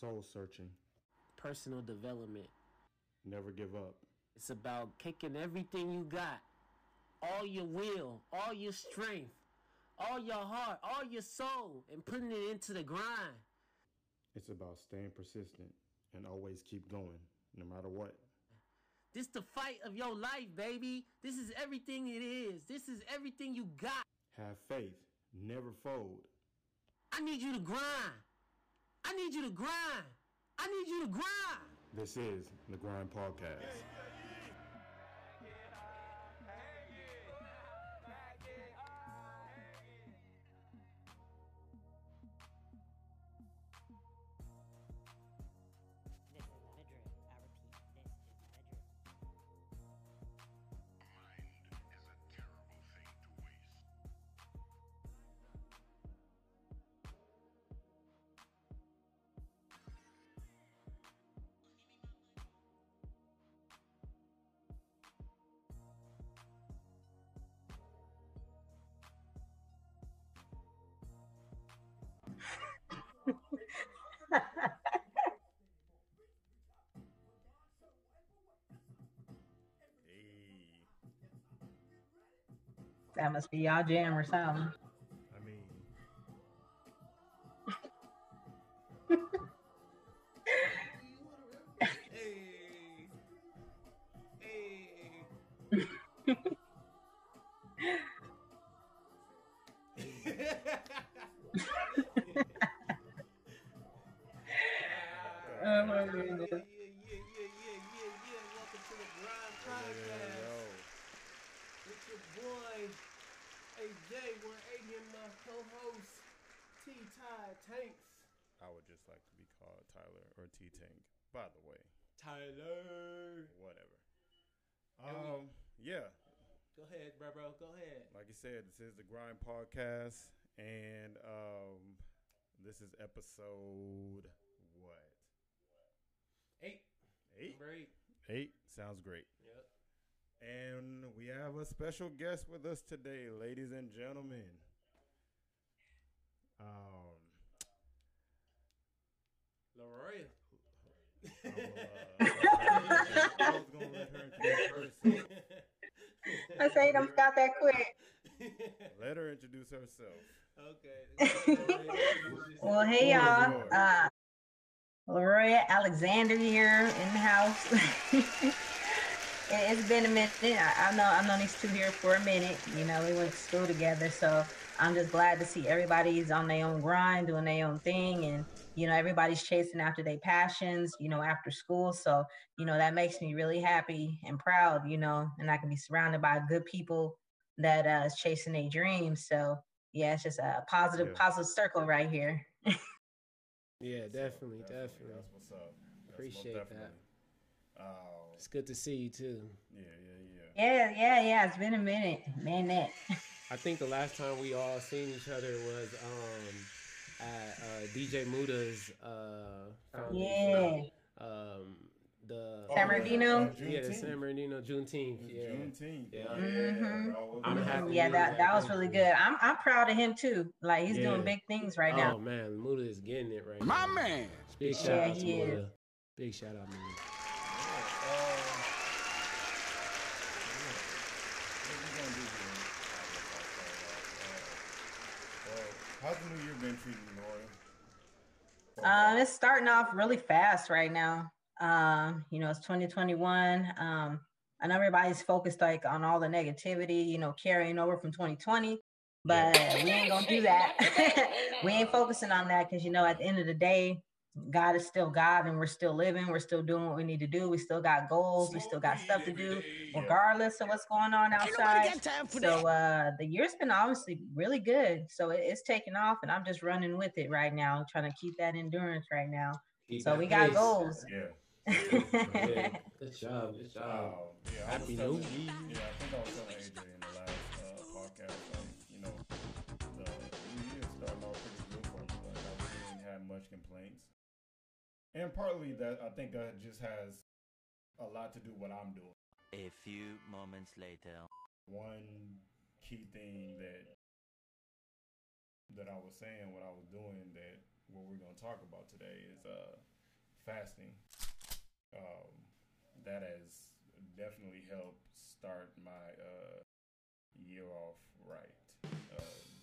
soul searching, personal development. never give up. It's about kicking everything you got, all your will, all your strength, all your heart, all your soul, and putting it into the grind. It's about staying persistent and always keep going, no matter what. This the fight of your life, baby. This is everything it is. This is everything you got. Have faith, never fold. I need you to grind. I need you to grind. I need you to grind. This is the Grind Podcast. This That must be y'all jam or something. Said, this is the Grind Podcast, and um, this is episode what? Eight. Eight. Number eight. Eight sounds great. Yep. And we have a special guest with us today, ladies and gentlemen. Um, Laroya. I, will, uh, I was gonna let her introduce herself. I say them got that quick. Let her introduce herself. okay. Well, hey y'all. yours. Uh, Laroya Alexander here in the house. It- it's been a minute. I, I know I've known these two here for a minute. You know, we went to school together, so I'm just glad to see everybody's on their own grind, doing their own thing, and you know, everybody's chasing after their passions. You know, after school. So you know, that makes me really happy and proud. You know, and I can be surrounded by good people that uh, is chasing a dream. So yeah, it's just a positive, Yeah. positive circle right here. Yeah, definitely, So, definitely. That's what's up. That's Appreciate that. definitely. Oh, It's good to see you too. yeah, yeah, yeah. Yeah, yeah, yeah. It's been a minute, man. That I think the last time we all seen each other was um at uh, DJ Muda's uh yeah. um the San Bernardino? uh, yeah the San Bernardino Juneteenth It's yeah Juneteenth. Yeah. Mhm. bro. I'm happy. Yeah, that was that was really good. I'm I'm proud of him too. Like he's Yeah. doing big things right oh now. Oh man Muda is getting it right My now. man. big shout Yeah, out to he is. Muda big shout out Muda Yeah, yeah. What we gonna do here? Well, how's the new year been treating you, Nora? Um, it's starting off really fast right now. Um, you know, it's 2021. Um, I know everybody's focused like on all the negativity, you know, carrying over from 2020, but we ain't gonna do that. we ain't focusing on that because you know, at the end of the day, God is still God and we're still living, we're still doing what we need to do. We still got goals, we still got stuff to do, regardless of what's going on outside. got time for So uh the year's been obviously really good. So it, it's taking off and I'm just running with it right now, trying to keep that endurance right now. Keep So we got pace. goals. Yeah. Yeah, good job good job Oh, yeah, Happy New Year. Yeah, I think I was telling AJ in the last uh, podcast, like, you know, the new year starting off pretty good for me. Like, I really didn't have much complaints. And partly that, I think that just has a lot to do with what I'm doing. A few moments later. One key thing that that I was saying, what I was doing, that what we're gonna talk about today is uh fasting. Um, that has definitely helped start my uh, year off right. Uh,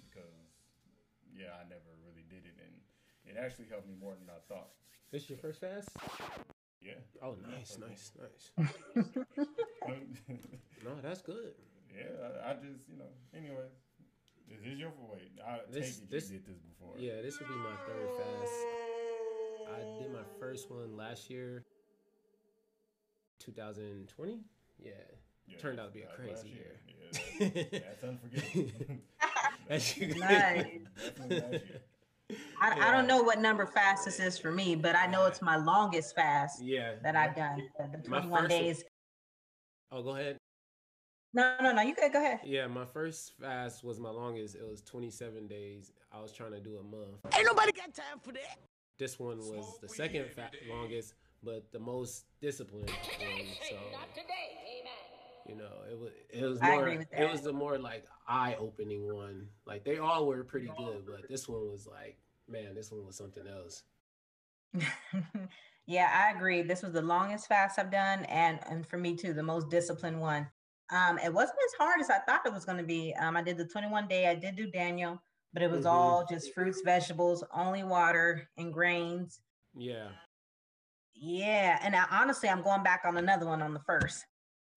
because yeah, I never really did it, and it actually helped me more than I thought. This your first fast? Yeah. Oh, nice, nice, nice. No, that's good. yeah, I, I just you know. Anyway, this is this your wait? I This- take it this- you did this before. Yeah, this will be my third fast. I did my first one last year, 2020. Yeah, Yeah, turned out to be a crazy last year. Yeah, that- that's unforgettable. That's. Nice. Definitely last year. I, I don't know what number fast this is for me, but I know it's my longest fast Yeah. that I've done. The the 21 first one- days. Oh, go ahead. No, no, no. You could go ahead. Yeah, my first fast was my longest. It was 27 days. I was trying to do a month. Ain't nobody got time for that. This one was the second fa- longest, but the most disciplined one. So, you know, it was it was more it was the more like eye opening one. Like they all were pretty good, but this one was like, man, this one was something else. yeah, I agree. This was the longest fast I've done, and and for me too, the most disciplined one. Um, it wasn't as hard as I thought it was going to be. Um, I did the 21 day. I did do Daniel, but it was Mhm. all just fruits, vegetables, only water and grains. Yeah. Yeah, and I, honestly, I'm going back on another one on the first.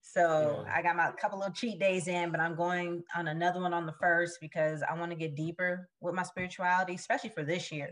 So Yeah. I got my couple of cheat days in, but I'm going on another one on the first because I want to get deeper with my spirituality, especially for this year.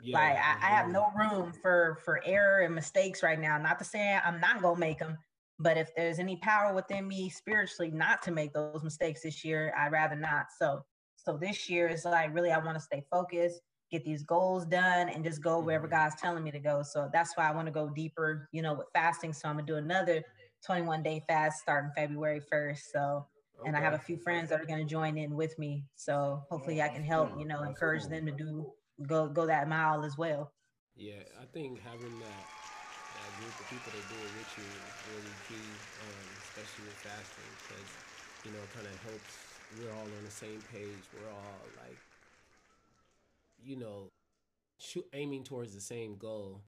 Yeah. like I, I have no room for for error and mistakes right now. Not to say I'm not gonna make them, but if there's any power within me spiritually not to make those mistakes this year, I'd rather not. So so this year is like really I want to stay focused, get these goals done, and just go wherever Mhm. God's telling me to go. So that's why I want to go deeper, you know, with fasting. So I'm gonna do another 21 day fast starting February 1st. So and I have a few friends that are to join in with me. So hopefully I can help, you know, That's encourage cool. them to do go go that mile as well. Yeah, I think having that that group of people that do it with you is really key, um, especially with fasting, because you know, it kind of helps. We're all on the same page. We're all like, you know, shoot, aiming towards the same goal.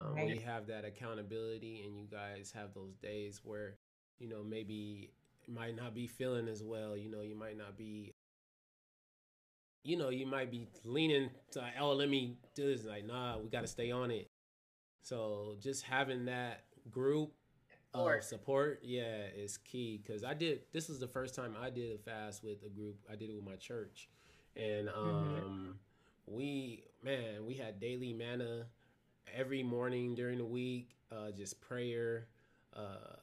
Um, When Right. you have that accountability, and you guys have those days where, you know, maybe might not be feeling as well. You know, you might not be you know, you might be leaning to, like, oh, let me do this. Like, nah, we got to stay on it. So just having that group of Support. yeah, is key. Cause I did, this was the first time I did a fast with a group. I did it with my church. And um, we, man, we had daily manna every morning during the week, uh, just prayer. Uh,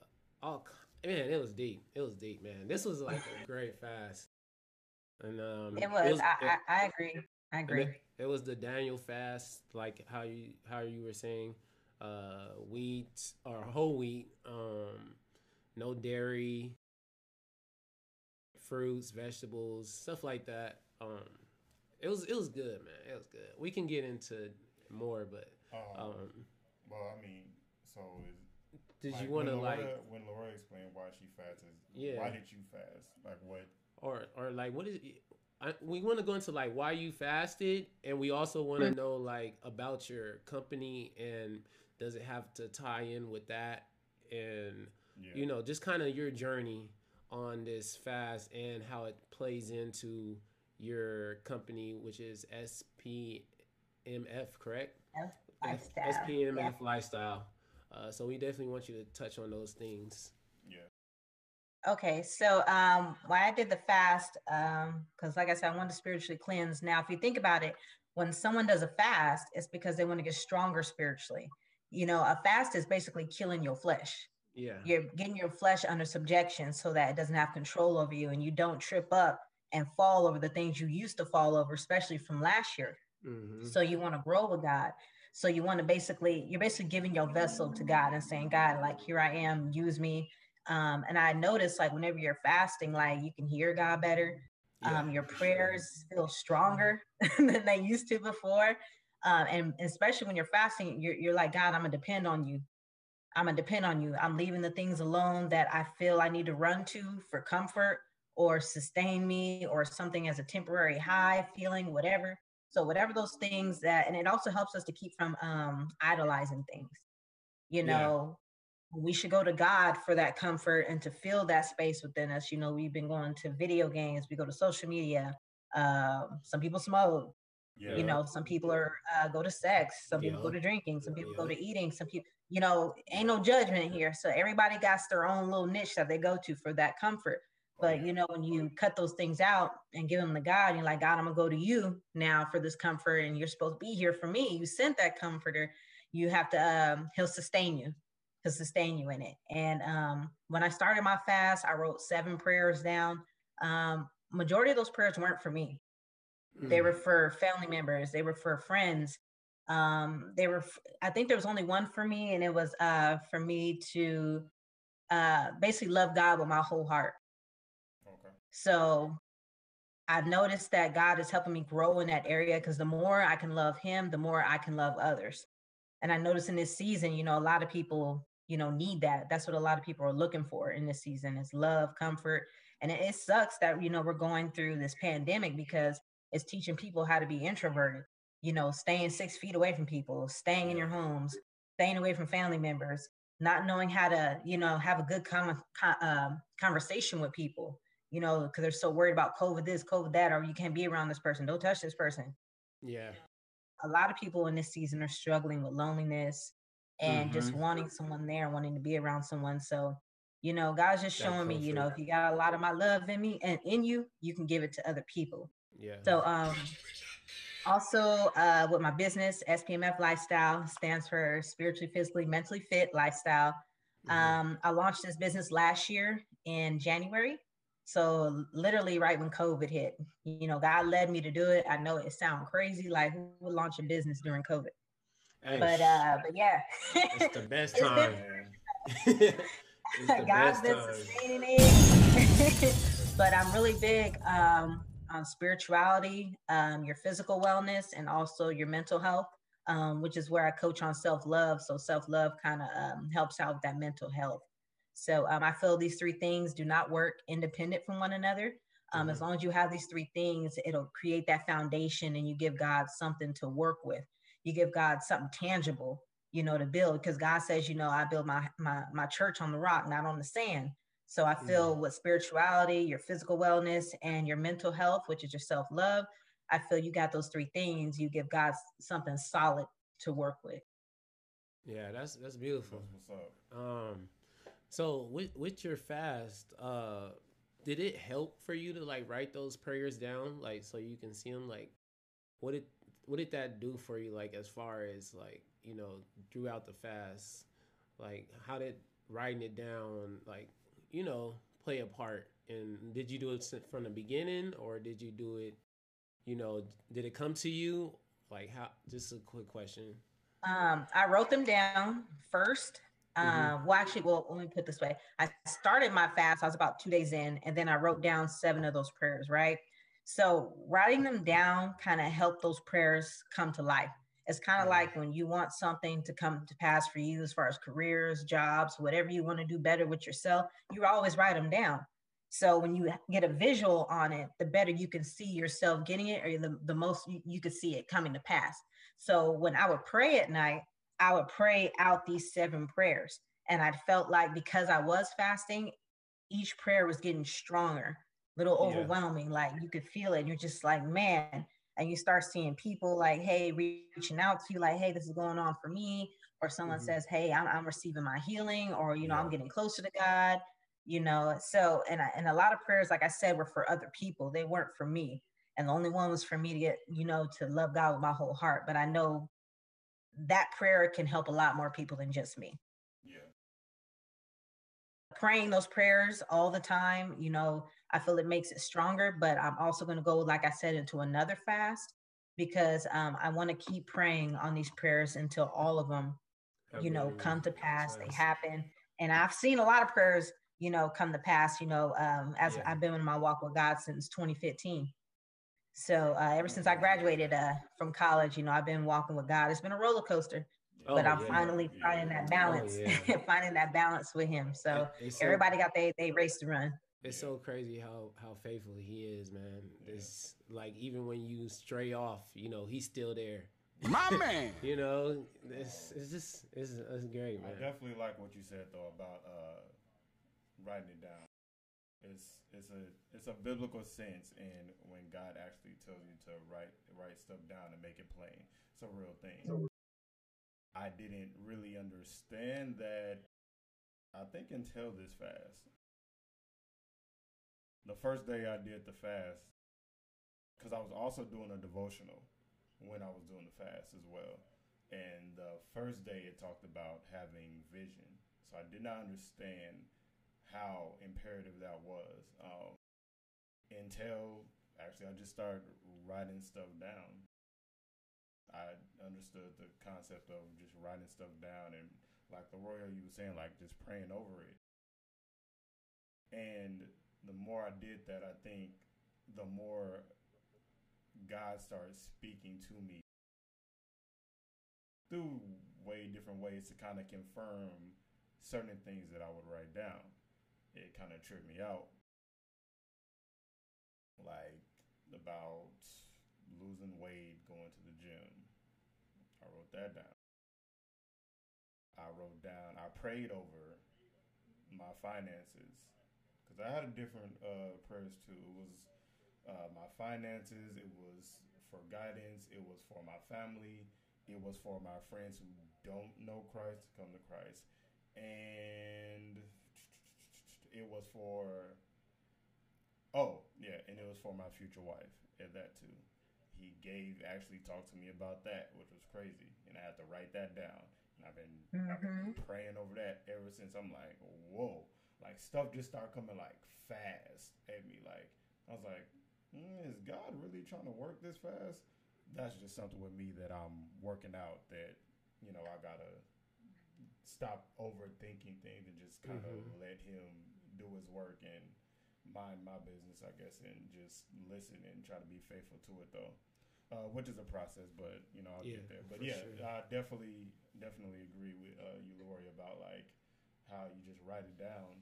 all, man, it was deep. It was deep, man. This was like a great fast. And um, It was. it- I, I, I agree. I agree. It, it was the Daniel fast, like how you how you were saying, uh, wheat or whole wheat, um, no dairy, fruits, vegetables, stuff like that. Um, it was it was good, man. It was good. We can get into more, but Um, um, well, I mean, so is, did like, you want to like when Laura explained why she fasted? Yeah. Why did you fast? Like what? or or like what is I, we want to go into like why you fasted and we also want to know like about your company and does it have to tie in with that and Yeah. you know just kind of your journey on this fast and how it plays into your company which is SPMF correct Lifestyle. SPMF Yeah. lifestyle uh, so we definitely want you to touch on those things yeah. Okay, so um, why I did the fast, um, because like I said, I wanted to spiritually cleanse. Now, if you think about it, when someone does a fast, it's because they want to get stronger spiritually. You know, a fast is basically killing your flesh. yeah You're getting your flesh under subjection so that it doesn't have control over you and you don't trip up and fall over the things you used to fall over, especially from last year. hmm So you want to grow with God. So you want to basically, you're basically giving your vessel to God and saying, God, like, here I am, use me. Um, and I noticed like whenever you're fasting, like you can hear God better. Yeah, um, your for sure. prayers feel stronger than they used to before. Um, and especially when you're fasting, you're, you're like, God, I'm gonna depend on you. I'm gonna depend on you. I'm leaving the things alone that I feel I need to run to for comfort or sustain me or something as a temporary high feeling, whatever. So whatever those things that, and it also helps us to keep from um, idolizing things. You Yeah. know, we should go to God for that comfort and to fill that space within us. You know, we've been going to video games, we go to social media. Um, some people smoke. Yeah. You know, some people are uh, go to sex, some people go to drinking, some people go to eating, some people, you know, ain't no judgment here. So everybody got their own little niche that they go to for that comfort. But you know, when you cut those things out and give them to God, you're like, God, I'm gonna go to you now for this comfort, and you're supposed to be here for me. You sent that comforter. You have to, um, He'll sustain you, He'll sustain you in it. And um, when I started my fast, I wrote seven prayers down. Um, majority of those prayers weren't for me. They Mm. were for family members. They were for friends. Um, they were. f- I think there was only one for me, and it was uh, for me to uh, basically love God with my whole heart. So I've noticed that God is helping me grow in that area because the more I can love Him, the more I can love others. And I notice in this season, you know, a lot of people, you know, need that. That's what a lot of people are looking for in this season is love, comfort. And it, it sucks that, you know, we're going through this pandemic because it's teaching people how to be introverted, you know, staying six feet away from people, staying in your homes, staying away from family members, not knowing how to, you know, have a good con- um, conversation with people you know, because they're so worried about COVID this, COVID that, or you can't be around this person, don't touch this person. Yeah. A lot of people in this season are struggling with loneliness and just Mm-hmm. wanting someone there, wanting to be around someone. So, you know, God's just showing me, you know, if you got a lot of my love in me and in you, you can give it to other people. Yeah. So, um, also uh, with my business, SPMF Lifestyle stands for spiritually, physically, mentally fit lifestyle. Mhm. Um, I launched this business last year in January. So literally right when COVID hit, you know, God led me to do it. I know it sounds crazy, like who would launch a business during COVID? Hey, But uh, but yeah. it's the best it's been- time. The God's been time. sustaining it. but I'm really big um, on spirituality, um, your physical wellness, and also your mental health, um, which is where I coach on self love. So self love kind of um, helps out with that mental health. So um, I feel these three things do not work independent from one another. Um, As Mhm. long as you have these three things, it'll create that foundation, and you give God something to work with. You give God something tangible you know, to build because God says, you know, I build my my my church on the rock, not on the sand. So I feel with spirituality, your physical wellness, and your mental health, which is your self love, I feel you got those three things. You give God something solid to work with. Yeah, that's that's beautiful. That's what's up. Um, so with with your fast, uh, did it help for you to like write those prayers down, like so you can see them? Like, what did what did that do for you? Like, as far as like you know, throughout the fast, like how did writing it down, like you know, play a part? And did you do it from the beginning, or did you do it? You know, did it come to you? Like how? Just a quick question. Um, I wrote them down first. Mhm. Um, well, actually, well, let me put it this way. I started my fast. I was about two days in, and then I wrote down seven of those prayers. Right. So writing them down kind of helped those prayers come to life. It's kind of Mhm. like when you want something to come to pass for you, as far as careers, jobs, whatever you want to do better with yourself. You always write them down. So when you get a visual on it, the better you can see yourself getting it, or the, the most you, you could see it coming to pass. So when I would pray at night, I would pray out these seven prayers. And I felt like because I was fasting, each prayer was getting stronger, a little Yeah. overwhelming. Like you could feel it. And you're just like, man. And you start seeing people like, hey, reaching out to you, like, hey, this is going on for me. Or someone Mhm. says, hey, I'm, I'm receiving my healing, or, you know, I'm getting closer to God, you know. So, and, I, and a lot of prayers, like I said, were for other people, they weren't for me. And the only one was for me to get, you know, to love God with my whole heart. But I know that prayer can help a lot more people than just me. Yeah. Praying those prayers all the time, you know, I feel it makes it stronger. But I'm also going to go, like I said, into another fast because um, I want to keep praying on these prayers until all of them, you know, come to pass. They happen. And I've seen a lot of prayers, you know, come to pass, you know, um, as Yeah. I've been in my walk with God since 2015. So uh, ever since I graduated uh, from college, you know, I've been walking with God. It's been a roller coaster, but Oh, I'm yeah. finally Yeah. finding that balance, yeah. finding that balance with Him. So They- they said- everybody got they they race to run. It's so crazy how how faithful he is, man. Yeah. It's like even when you stray off, you know, he's still there. My man. You know, it's it's just it's it's great, I man. definitely like what you said though about uh, writing it down. It's it's a it's a biblical sense, and when God actually tells you to write write stuff down and make it plain, it's a real thing. I didn't really understand that. I think until this fast, the first day I did the fast, because I was also doing a devotional when I was doing the fast as well. And the first day it talked about having vision. So I did not understand how imperative that was um, until actually I just started writing stuff down. I understood the concept of just writing stuff down and like the royal you were saying, like just praying over it. And the more I did that, I think the more God started speaking to me through way different ways to kind of confirm certain things that I would write down. It kind of tripped me out. Like about losing weight, going to the gym. I wrote that down. I wrote down, I prayed over my finances because I had a different uh, prayers too. It was uh, my finances, it was for guidance, it was for my family, it was for my friends who don't know Christ to come to Christ, and it was for oh yeah, and it was for my future wife at that too. He gave actually talked to me about that, which was crazy, and I had to write that down. And I've been, I've been praying over that ever since. I'm like, whoa, like stuff just started coming like fast at me. Like I was like, mm, is God really trying to work this fast? That's just something with me that I'm working out. That you know I gotta stop overthinking things and just kind of Mhm. let Him do His work and mind my business, I guess, and just listen and try to be faithful to it though. Uh, which is a process, but you know I'll Yeah, get there. But yeah, sure. I definitely definitely agree with uh, you, Lori, about like how you just write it down.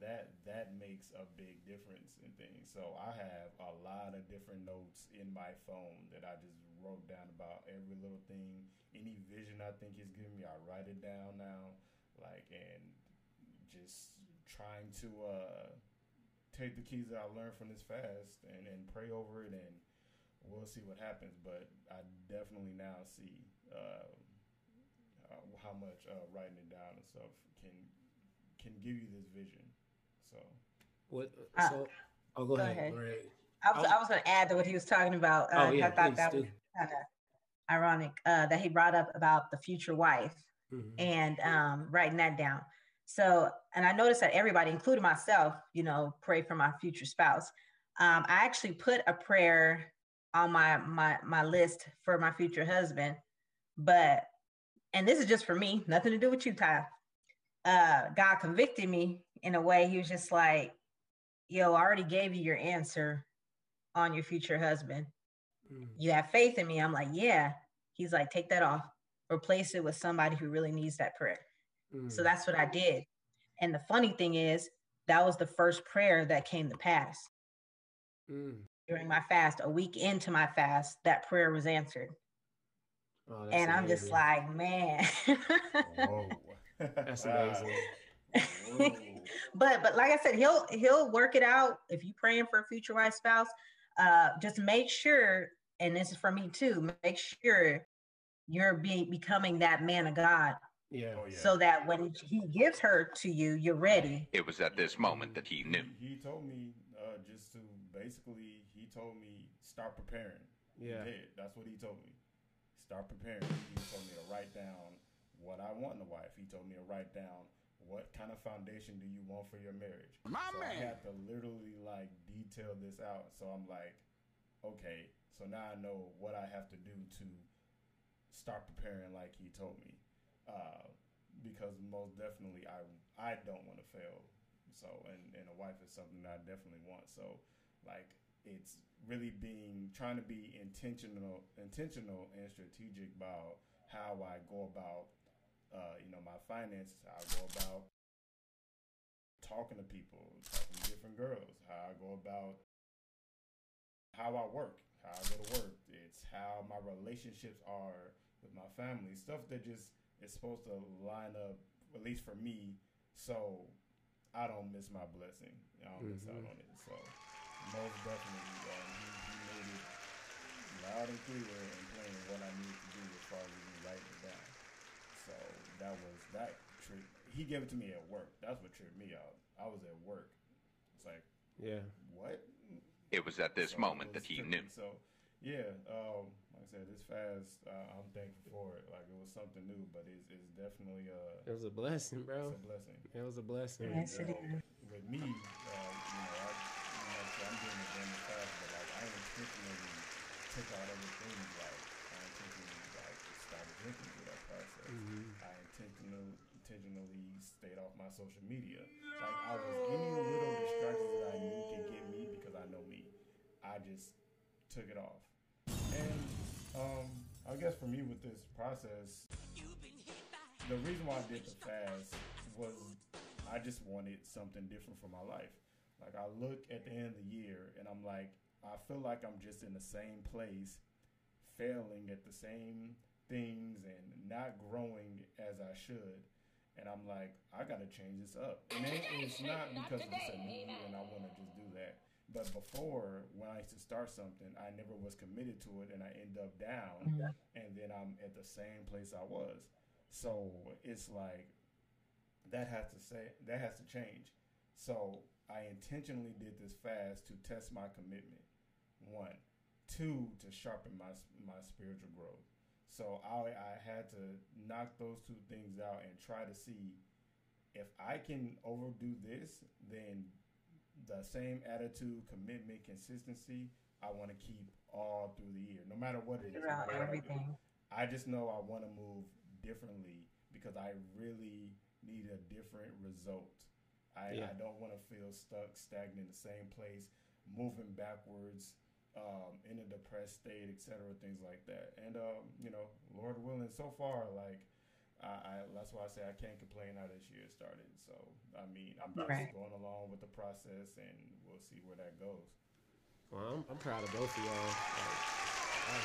That that makes a big difference in things. So I have a lot of different notes in my phone that I just wrote down about every little thing, any vision I think he's giving me. I write it down now, like and just trying to uh, take the keys that I learned from this fast and, and pray over it and we'll see what happens. But I definitely now see uh, uh, how much uh, writing it down and stuff can can give you this vision. So What? Uh, So, oh, go, go ahead. ahead. Go ahead. I was, I was going to add to what he was talking about. Uh, Oh yeah, I thought please that do. was kind of ironic uh, that he brought up about the future wife Mhm. and um, writing that down. So, and I noticed that everybody, including myself, you know, pray for my future spouse. Um, I actually put a prayer on my my my list for my future husband, but and this is just for me, nothing to do with you, Ty. Uh, God convicted me in a way. He was just like, "Yo, I already gave you your answer on your future husband. Mhm. You have faith in me." I'm like, "Yeah." He's like, "Take that off. Replace it with somebody who really needs that prayer." So Mm. that's what I did. And the funny thing is, that was the first prayer that came to pass Mm. during my fast. A week into my fast, that prayer was answered. Oh, and I'm just like, man. That's amazing. But but like I said, he'll he'll work it out. If you're praying for a future wife spouse, uh, just make sure, and this is for me too, make sure you're be, becoming that man of God, Yeah. Oh, yeah. so that when he gives her to you, you're ready. It was at this moment that he knew. He, he told me uh, just to basically, he told me start preparing. Yeah. He did. That's what he told me. Start preparing. He told me to write down what I want in a wife. He told me to write down what kind of foundation do you want for your marriage. My so I man. had to literally like detail this out. So I'm like, okay, so now I know what I have to do to start preparing like he told me. Uh, because most definitely I I don't want to fail. So and, and a wife is something that I definitely want. So like it's really being trying to be intentional intentional and strategic about how I go about uh, you know my finances, how I go about talking to people, talking to different girls, how I go about how I work, how I go to work. It's how my relationships are with my family, stuff that just is supposed to line up, at least for me, so I don't miss my blessing. I don't miss out Mhm. on it. So most definitely, um, he, he made it loud and clear and plain what I need to do as far as even writing it down. So that was that trick. He gave it to me at work. That's what tripped me out. I was at work. It's like Yeah. what? It was at this So moment it that he trippy. knew. So yeah, um, like I said, this fast. Uh, I'm thankful for it. Like it was something new, but it's, it's definitely uh, It was a blessing, bro. it's a blessing. It was a blessing. Yes, it uh. With me, uh, you know, I, you know, so I'm doing the damn fast, but like I intentionally took out other things. Like I intentionally like stopped drinking through that process. Mhm. I intentionally intentionally stayed off my social media. Like I was any little distractions that I knew could get me because I know me. I just took it off. And um, I guess for me with this process, the reason why I did the fast was I just wanted something different for my life. Like I look at the end of the year and I'm like, I feel like I'm just in the same place, failing at the same things and not growing as I should. And I'm like, I gotta change this up. And it's not because it's a new and I wanna just do that. But before, when I used to start something, I never was committed to it and I end up down mm-hmm. and then I'm at the same place I was. So it's like that has to say that has to change. So I intentionally did this fast to test my commitment. One, two to sharpen my my spiritual growth. So I I had to knock those two things out and try to see if I can overdo this, then the same attitude, commitment, consistency I want to keep all through the year, no matter what it is. Throughout matter I everything. I just know I want to move differently because I really need a different result. I, Yeah. I don't want to feel stuck, stagnant in the same place, moving backwards, um, in a depressed state, etc. Things like that. And um, you know, Lord willing, so far, like I, I that's why I say I can't complain how this year started. So I mean, I'm just Right. going along with the process, and we'll see where that goes. Well, I'm, I'm proud of both of y'all. Like, I,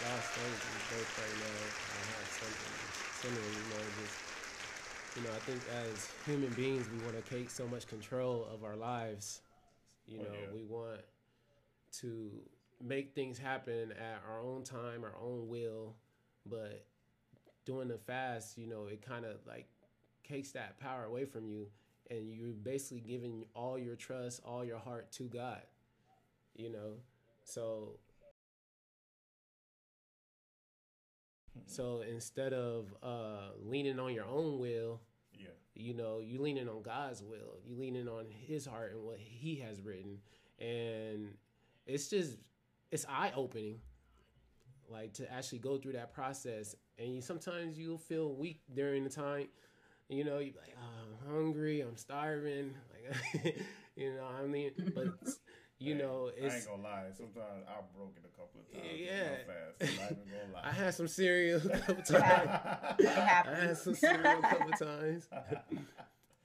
y'all strong both right now. I have something similar, you know, just, you know, I think as human beings, we want to take so much control of our lives. You Oh, know, yeah. we want to make things happen at our own time, our own will. But doing the fast, you know, it kind of like takes that power away from you. And you're basically giving all your trust, all your heart to God you know? So so instead of uh leaning on your own will Yeah, you know you leaning on god's will. You leaning on his heart and what he has written. And it's just it's eye-opening like to actually go through that process and you sometimes you'll feel weak during the time you know you be like oh, i'm hungry i'm starving like you know i mean but you Hey, know I it's ain't gonna lie. Sometimes I broke it a couple of times. Yeah. Yeah, fast. I'm not even gonna lie. I had some cereal a couple It times. hap- I had some cereal a couple of times.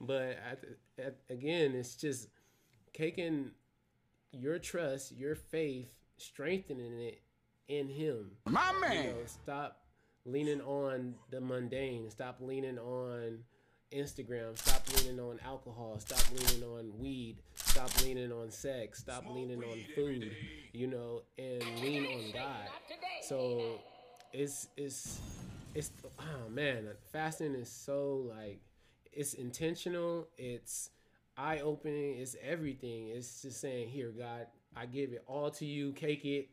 But at, at, again, it's just taking your trust, your faith, strengthening it in Him. My You man. know, stop leaning on the mundane. Stop leaning on Instagram. Stop leaning on alcohol. Stop leaning on weed. Stop leaning on sex. Stop leaning on food. You know, and lean on God. So it's it's it's oh man, fasting is so like it's intentional. It's eye opening. It's everything. It's just saying, here, God, I give it all to you. Cake it.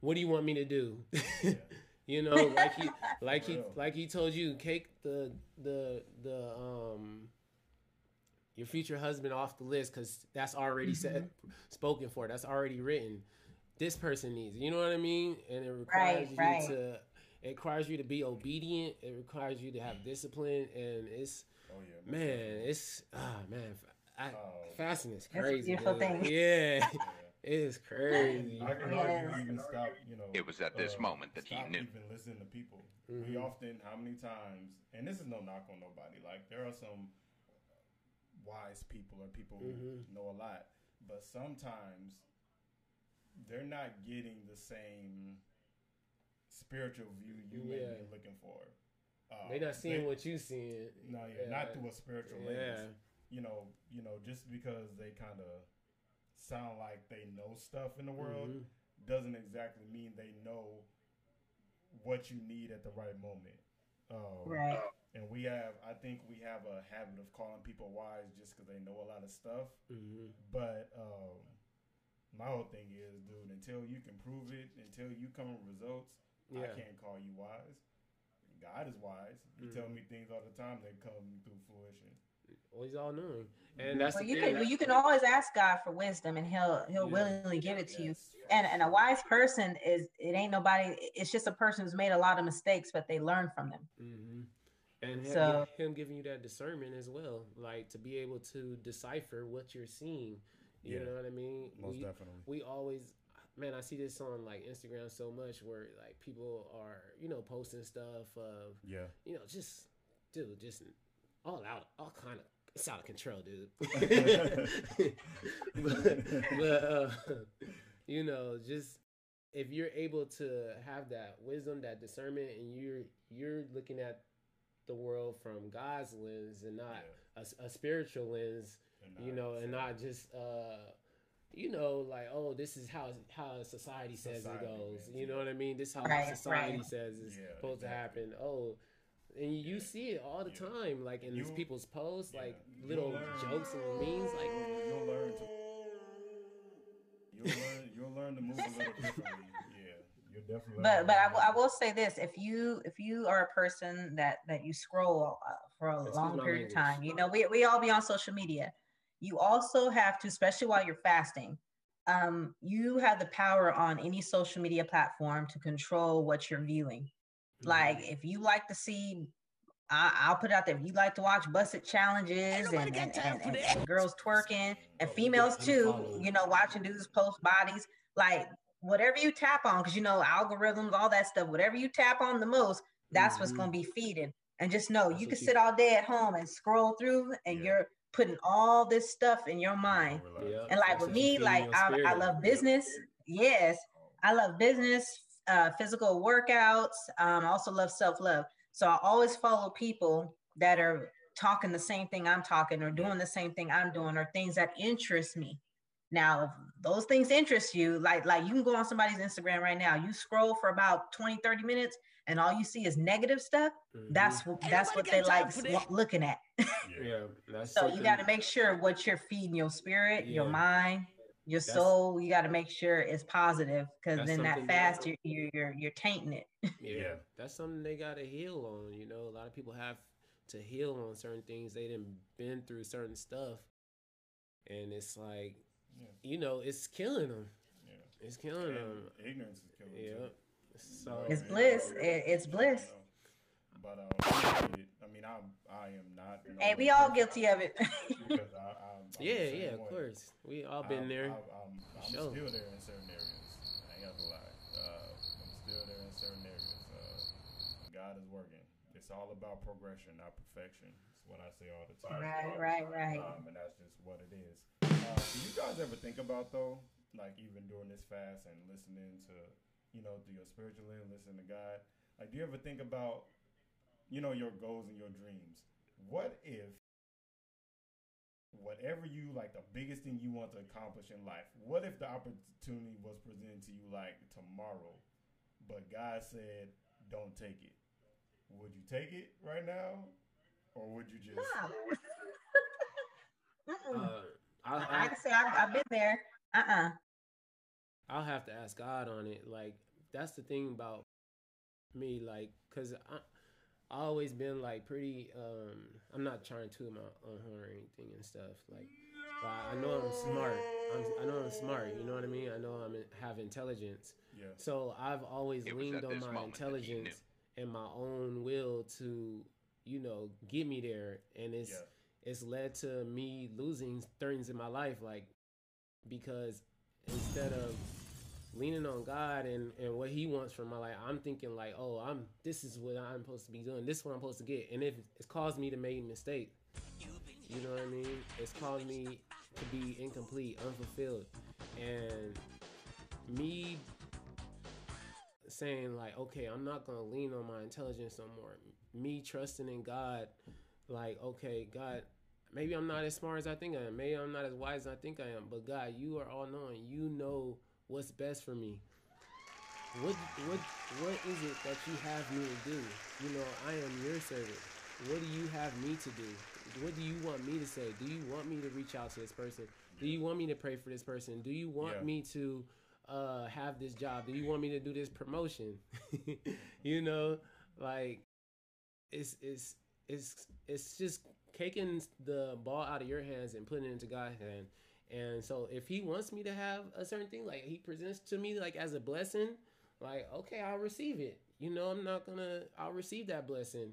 What do you want me to do? you know, like he like he like he told you, cake the the the um your future husband off the list because that's already said spoken for. That's already written. This person needs. it. You know what I mean? And it requires you right. to. It requires you to be obedient. It requires you to have discipline, and it's oh yeah, man, it's ah man, I, Oh. fasting is a crazy. beautiful dude. thing. Yeah, it is crazy. I can Yes. even stop, you know. uh, It was at this moment that he stop knew. Even listening to people. Mm-hmm. We often, how many times, and this is no knock on nobody. Like there are some wise people or people who Mhm. know a lot, but sometimes they're not getting the same spiritual view you may Yeah. be looking for. Uh, They not seeing they- what you seeing. no, yeah, not through a spiritual lens. Yeah. You know, you know, just because they kind of sound like they know stuff in the world Mhm. doesn't exactly mean they know what you need at the right moment. Um, Right. And we have, I think we have a habit of calling people wise just because they know a lot of stuff. Mhm. But um, my whole thing is, dude, until you can prove it, until you come with results, I can't call you wise. God is wise. You tell me things all the time that come through fruition. Well, he's all knowing, and that's Well, the you thing. can well, you can always ask God for wisdom, and He'll He'll Yeah. willingly give it to you. And and a wise person is it ain't nobody. It's just a person who's made a lot of mistakes, but they learn from them. hmm And him, So- him giving you that discernment as well, like to be able to decipher what you're seeing. You Yeah. know what I mean? Most we, definitely. we always, man, I see this on like Instagram so much where like people are, you know, posting stuff of, Yeah. you know, just, dude, just all out, all kind of, it's out of control, dude. but, but uh, you know, just if you're able to have that wisdom, that discernment, and you're you're looking at the world from God's lens and not a, a spiritual lens, And you know, and not just uh, you know, like oh, this is how how society says Society, it goes. man, You know yeah. what I mean? This is how Right, society right. says it's Yeah, supposed exactly. to happen. Oh. And you Yeah. see it all the Yeah. time, like in these people's posts, yeah. like You'll little learn. jokes and memes, like You'll learn to. You'll learn. You'll learn to move a little differently. Yeah, you'll definitely. But but I, will- say this: if you if you are a person that that you scroll uh, for a Excuse long period of time, you know, we we all be on social media. You also have to, especially while you're fasting, um, you have the power on any social media platform to control what you're viewing. Like if you like to see, I, I'll put it out there. If you like to watch busted challenges and, and, and, and, girls twerking and females too, you know, watching dudes post bodies, like whatever you tap on, because you know algorithms, all that stuff. Whatever you tap on the most, that's what's Mhm. going to be feeding. And just know That's you can you- sit all day at home and scroll through, and Yeah. you're putting all this stuff in your mind. Yeah. And like That's with me, like I. I love business. Yes, I love business, uh, physical workouts. Um, I also love self love. So I always follow people that are talking the same thing I'm talking or doing the same thing I'm doing or things that interest me. Now, if those things interest you, like like you can go on somebody's Instagram right now, you scroll for about 20, 30 minutes, and all you see is negative stuff. Mhm. That's what that's what they like looking at. yeah. That's So you got to make sure what you're feeding your spirit, your mind, your That's- soul. You got to make sure it's positive because then that fast, you're, you're you're you're tainting it. Yeah, Yeah. that's something they got to heal on. You know, a lot of people have to heal on certain things. They didn't been through certain stuff, and it's like, Yeah. you know, it's killing them. Yeah. It's killing And them. ignorance is killing. Yeah. too. So It's bliss. It, it's bliss. You. But um, it. I mean, I'm I am not. you Hey, we all guilty of it. because I, I, I'm the yeah, same yeah, of way. course. We all been I'm, there. I'm, I'm, I'm Sure. still there in certain areas. I ain't gonna lie. Uh, I'm still there in certain areas. Uh, God is working. It's all about progression, not perfection. That's what I say all the time. right, right, right. Um, and that's just what it is. Uh, do you guys ever think about though, like even during this fast and listening to, you know, through your spiritual lens, listening to God? Like, do you ever think about, you know, your goals and your dreams? What if, whatever you like, the biggest thing you want to accomplish in life? What if the opportunity was presented to you like tomorrow, but God said, "Don't take it"? Would you take it right now, or would you just? Nah. Mm-mm. Uh, I, I, I I, can say I've, I've been there. Uh uh I'll have to ask God on it. Like that's the thing about me, like, cause I, I always been like pretty. Um, I'm not trying to toot my own horn or anything and stuff. Like, but I know I'm smart. I'm, I know I'm smart. You know what I mean? I know I'm have intelligence. Yeah. So I've always It leaned on my moment that he intelligence and my own will to, you know, get me there. And it's Yeah. it's led to me losing things in my life, like because instead of leaning on God and, and what He wants from my life, I'm thinking like, oh, I'm this is what I'm supposed to be doing. This is what I'm supposed to get, and if it's caused me to make mistakes. You know what I mean? It's caused me to be incomplete, unfulfilled, and me saying like, okay, I'm not gonna lean on my intelligence no more. Me trusting in God, like, okay, God, maybe I'm not as smart as I think I am. Maybe I'm not as wise as I think I am. But God, you are all knowing. You know what's best for me. What what what is it that you have me to do? You know, I am your servant. What do you have me to do? What do you want me to say? Do you want me to reach out to this person? Do you want me to pray for this person? Do you want Yeah. me to uh, have this job? Do you want me to do this promotion? you know, like it's it's it's it's just taking the ball out of your hands and putting it into God's hand. And so if he wants me to have a certain thing, like he presents to me like as a blessing, like okay, I'll receive it. You know, I'm not gonna I'll receive that blessing.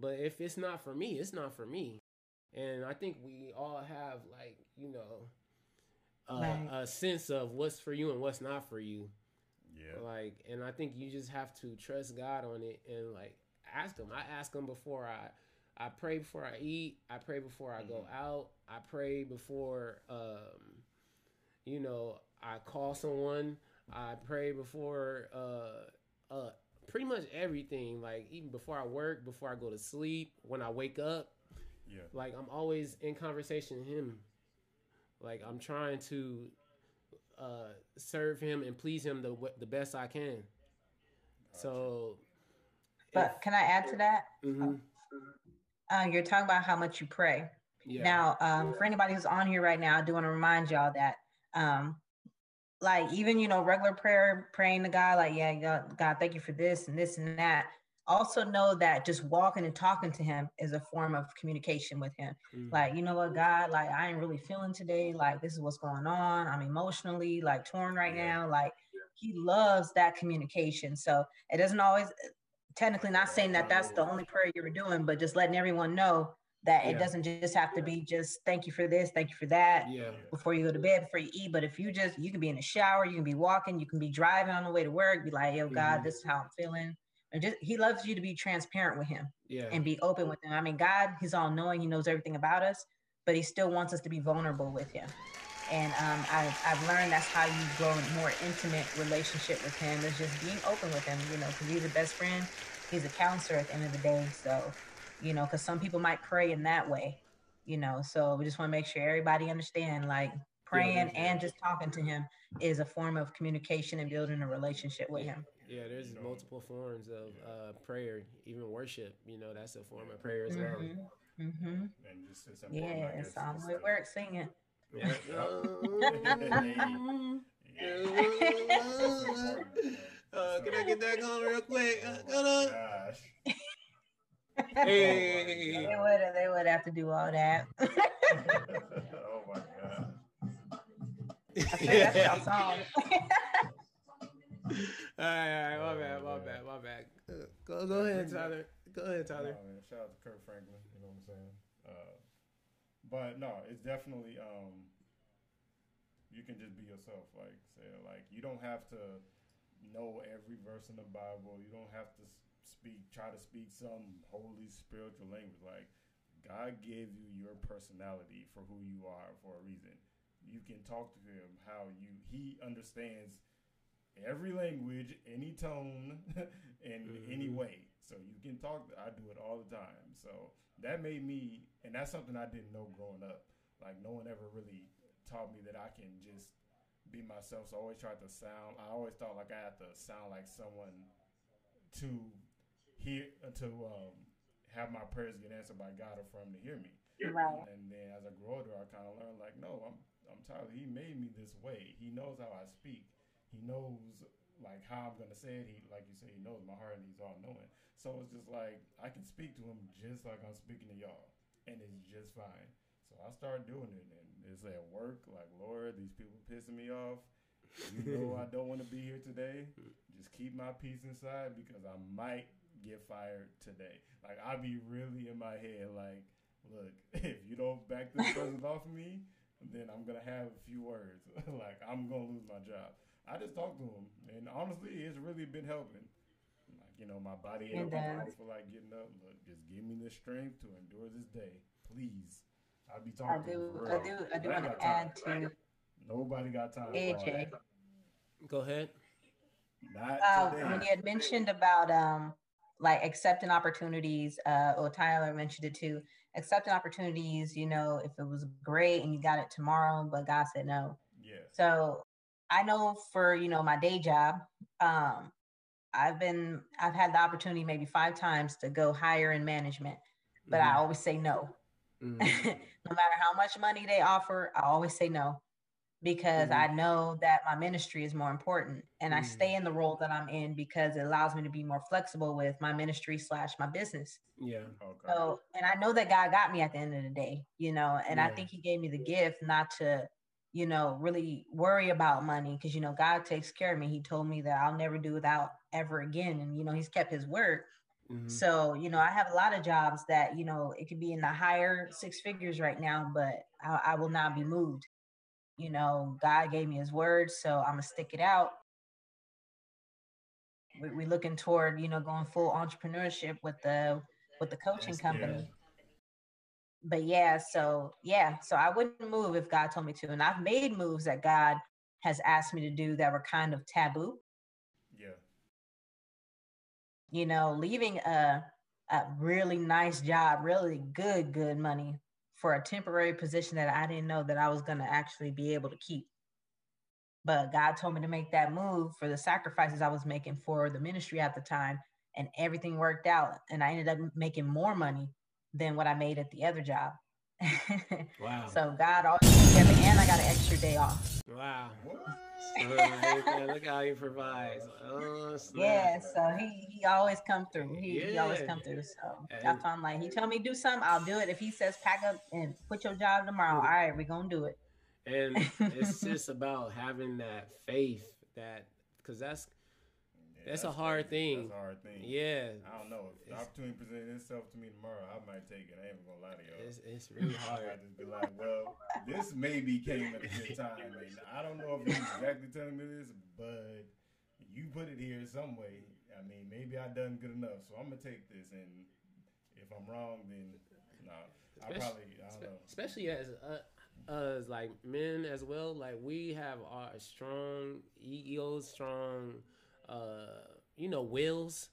But if it's not for me, it's not for me. And I think we all have like, you know, uh, Right. a sense of what's for you and what's not for you. Yeah. Like, and I think you just have to trust God on it and like ask Him. I ask Him before I, I pray before I eat. I pray before I go out. I pray before, um, you know, I call someone. I pray before, uh, uh, pretty much everything. Like even before I work, before I go to sleep, when I wake up. Yeah. Like I'm always in conversation with Him. Like I'm trying to uh, serve him and please him the the best I can. So, But can I add to that? Mhm. Uh, you're talking about how much you pray. Yeah, Now, um, for anybody who's on here right now, I do want to remind y'all that, um, like even you know regular prayer, praying to God, like yeah, God, God, thank you for this and this and that. Also know that just walking and talking to Him is a form of communication with Him. Mhm. Like you know what, God, like I ain't really feeling today. Like this is what's going on. I'm emotionally like torn right Yeah. now. Like He loves that communication. So it doesn't always. Technically, not saying that that's the only prayer you were doing, but just letting everyone know that it doesn't just have to be just thank you for this, thank you for that yeah, before you go to bed, before you eat. But if you just you can be in the shower, you can be walking, you can be driving on the way to work, be like, yo, God, Mhm. this is how I'm feeling. And just he loves you to be transparent with him yeah, and be open with him. I mean, God, he's all knowing, he knows everything about us, but he still wants us to be vulnerable with him. And um, I, I've learned that's how you grow a more intimate relationship with him is just being open with him, you know, because he's a best friend, he's a counselor at the end of the day. So, you know, because some people might pray in that way, you know. So we just want to make sure everybody understand, like praying there's- and just talking to him is a form of communication and building a relationship with him. yeah. There's You know, multiple forms of uh, prayer, even worship. You know, that's a form of prayer as well. Mm-hmm. Mm-hmm. And just it's important. I Yeah, guess, it's on just the to- work singing. Yeah. Yeah. Uh, can I get that going real quick? Uh, Oh hold my on. gosh. Hey. They would they would have to do all that. oh my god. I think that's all right, all right, my bad, my bad, my bad. Go, go ahead, Tyler. Go ahead, Tyler. No, man, shout out to Kirk Franklin. You know what I'm saying? Uh, but no, it's definitely um, you can just be yourself. Like say, like you don't have to know every verse in the Bible. You don't have to s- speak, try to speak some holy spiritual language. Like God gave you your personality for who you are for a reason. You can talk to Him how you He understands every language, any tone, in any Mhm. way. So you can talk. I do it all the time. So that made me, and that's something I didn't know growing up. Like no one ever really taught me that I can just be myself. So I always tried to sound. I always thought like I had to sound like someone to hear to um, have my prayers get answered by God or for Him to hear me. Right. And then as I grew older, I kind of learned like, no, I'm I'm Tyler. He made me this way. He knows how I speak. He knows like how I'm gonna say it. He like you say, he knows my heart and he's all knowing. So it's just like I can speak to him just like I'm speaking to y'all, and it's just fine. So I started doing it, and it's at work. Like Lord, these people pissing me off. You know I don't want to be here today. Just keep my peace inside because I might get fired today. Like I be really in my head like, look, if you don't back this person off me, then I'm gonna have a few words. like I'm gonna lose my job. I just talked to him, and honestly, it's really been helping. Like you know, my body It ache. does. I don't feel like getting up. Look, just give me the strength to endure this day, please. I'd be talking. to do, you for I do, I do want got to add to Nobody got time. for AJ. that. Go ahead. Not Uh, today. when you had mentioned about um like accepting opportunities, uh, or Tyler mentioned it too. Accepting opportunities, you know, if it was great and you got it tomorrow, but God said no. yeah. So I know for you know my day job, um, I've been I've had the opportunity maybe five times to go higher in management, but I always say no. Mhm. no matter how much money they offer, I always say no because Mhm. I know that my ministry is more important and I Mhm. stay in the role that I'm in because it allows me to be more flexible with my ministry slash my business. yeah. Okay. So, and I know that God got me at the end of the day, you know, and I think He gave me the gift not to, you know, really worry about money because, you know, God takes care of me. He told me that I'll never do without ever again. And, you know, He's kept His word. Mhm. So, you know, I have a lot of jobs that, you know, it could be in the higher six figures right now, but I, I will not be moved. You know, God gave me his word, so I'm gonna stick it out. We, we looking toward, you know, going full entrepreneurship with the with the coaching That's good. company. But yeah, so yeah, so I wouldn't move if God told me to. And I've made moves that God has asked me to do that were kind of taboo. Yeah. you know, leaving a a really nice job, really good, good money for a temporary position that I didn't know that I was gonna actually be able to keep. But God told me to make that move for the sacrifices I was making for the ministry at the time, and everything worked out. And I ended up making more money than what I made at the other job. Wow. so God always put together, and I got an extra day off. wow. So, look how he provides. Oh. Yeah, so he he always come through. He, he always come through. So And- that's why I'm like, he tell me do something, I'll do it. If he says pack up and quit your job tomorrow, all right, we're gonna do it. And it's just about having that faith that, because that's, Yeah, That's a hard crazy. thing. That's a hard thing. yeah, I don't know. If the opportunity presented itself to me tomorrow, I might take it. I ain't gonna lie to y'all. it's, it's really hard. might just be like, well, this maybe came at a good time. And I don't know if you're exactly telling me this, but you put it here some way. I mean, maybe I done good enough, so I'm gonna take this. And if I'm wrong, then no, I probably I don't know. especially as uh, as like men as well like we have our strong egos strong uh you know wills.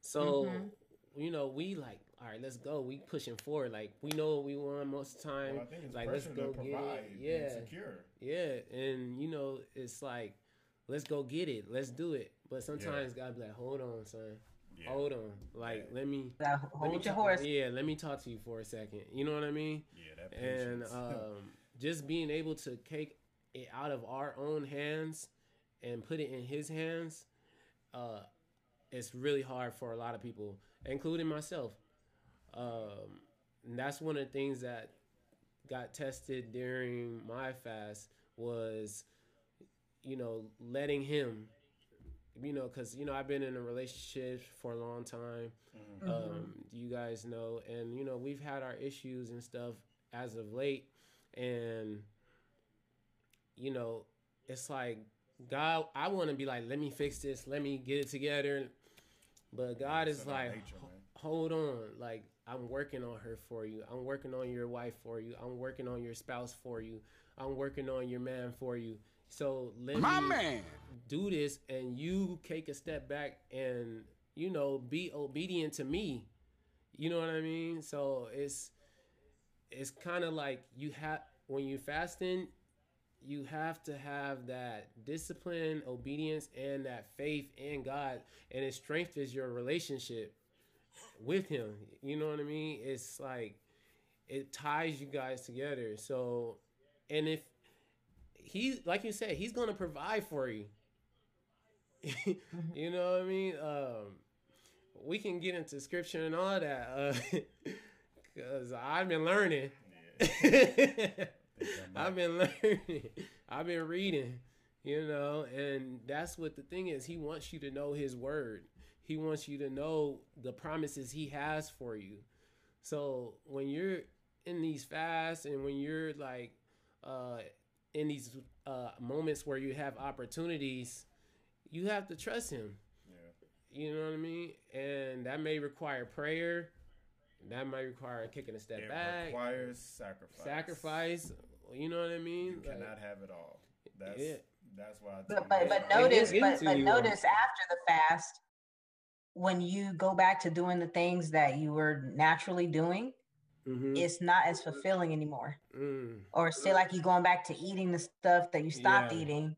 So Mhm. you know we like all right let's go. We pushing forward. Like we know what we want most of the time. Well, I think it's like let's go to get it. yeah. secure. yeah. And you know it's like let's go get it. Let's do it. But sometimes gotta be like hold on son. Yeah. hold on. Like let me You gotta let me hold your ta- horse. yeah let me talk to you for a second. You know what i mean? Yeah, that and um, just being able to take it out of our own hands and put it in his hands uh, it's really hard for a lot of people including myself. Um, and that's one of the things that got tested during my fast was you know letting him you know because you know i've been in a relationship for a long time. Mhm. um, you guys know, and you know we've had our issues and stuff as of late, and you know it's like God, I want to be like, let me fix this, let me get it together, but God is in our like, nature, hold on, like I'm working on her for you, I'm working on your wife for you, I'm working on your spouse for you, I'm working on your man for you. So let me do this and you take a step back and you know be obedient to me. You know what i mean? So it's it's kind of like you have when you fasting you have to have that discipline obedience and that faith in god and it strengthens your relationship with him. You know what i mean? It's like it ties you guys together. So and if he like you said he's gonna provide for you. You know what I mean? Um, we can get into scripture and all that because I've been learning. I've been learning. I've been reading, you know, and that's what the thing is. He wants you to know His word. He wants you to know the promises He has for you. So when you're in these fasts and when you're like uh, in these uh, moments where you have opportunities, you have to trust Him. Yeah. You know what I mean? And that may require prayer. That might require kicking a step It back, requires sacrifice. sacrifice. You know what I mean? You Like, cannot have it all. That's Yeah. that's why. I But tell but, you, but notice but, but you. notice after the fast, when you go back to doing the things that you were naturally doing, mhm, it's not as fulfilling anymore. mm, Or say like you going back to eating the stuff that you stopped Yeah. eating,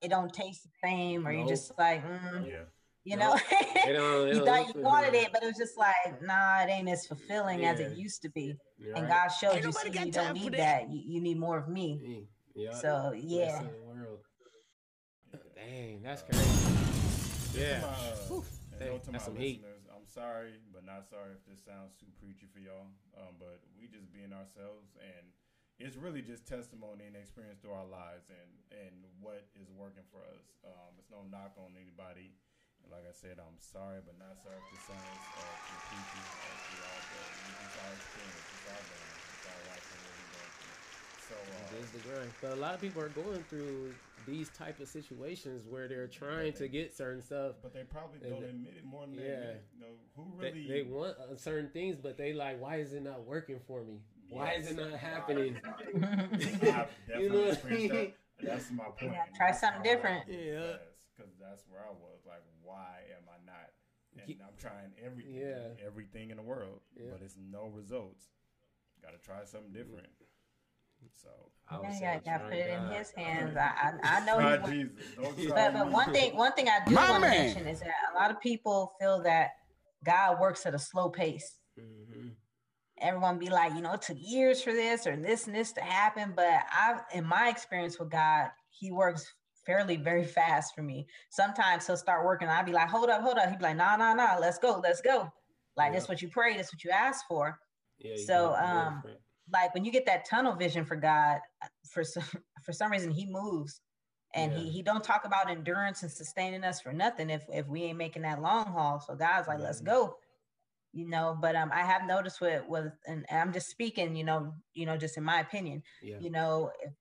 it don't taste the same, or you Nope. just like, mm, Yeah. You Nope. know, It don't- it you thought you wanted it, but it was just like, nah, it ain't as fulfilling as it used to be. you're And right. God showed Ain't you, nobody see, you don't need that. that. You, you need more of me. Yeah. So yeah. the world. Dang, that's Uh, crazy. Yeah. my, uh, Whew. Dang, to that's my some heat. listeners, I'm sorry, but not sorry if this sounds too preachy for y'all. Um, but we just being ourselves, and it's really just testimony and experience through our lives, and and what is working for us. Um, it's no knock on anybody. And like I said, I'm sorry, but not sorry if this sounds uh, too preachy uh, to y'all. But it's our experience, it's our journey, it's our life, and what we're going through. So uh, It is the grind. But a lot of people are going through these type of situations where they're trying to get certain stuff. but they probably don't the- admit it more than they yeah. admit it. You know, who really they want uh, certain things, but they like, why is it not working for me? Why is it not happening? I've You definitely know what I experienced mean? that. That's my point. Yeah, try something different. Yeah. Because that's where I was. Like, why am I not? And Ye- I'm trying everything, Yeah. everything in the world, Yeah. but it's no results. Got to try something different. So, I would Yeah, say you gotta try put it in God. his hands. I I, I know try he wa- Jesus. Don't try But, but one thing, one thing I do My want to mention is that a lot of people feel that God works at a slow pace. Mhm. Everyone be like, you know, it took years for this or this and this to happen. But I, in my experience with God, He works fairly very fast for me. Sometimes He'll start working. I'll be like, hold up, hold up. He'd be like, nah, nah, nah, let's go, let's go. Like Yeah. that's what you pray, that's what you ask for. Yeah, So, um, like when you get that tunnel vision for God, for some for some reason He moves, and Yeah. He He don't talk about endurance and sustaining us for nothing if if we ain't making that long haul. So God's like, let's Mhm. go, you know. But um, I have noticed with with and, and I'm just speaking, you know, you know, just in my opinion, yeah. you know, if,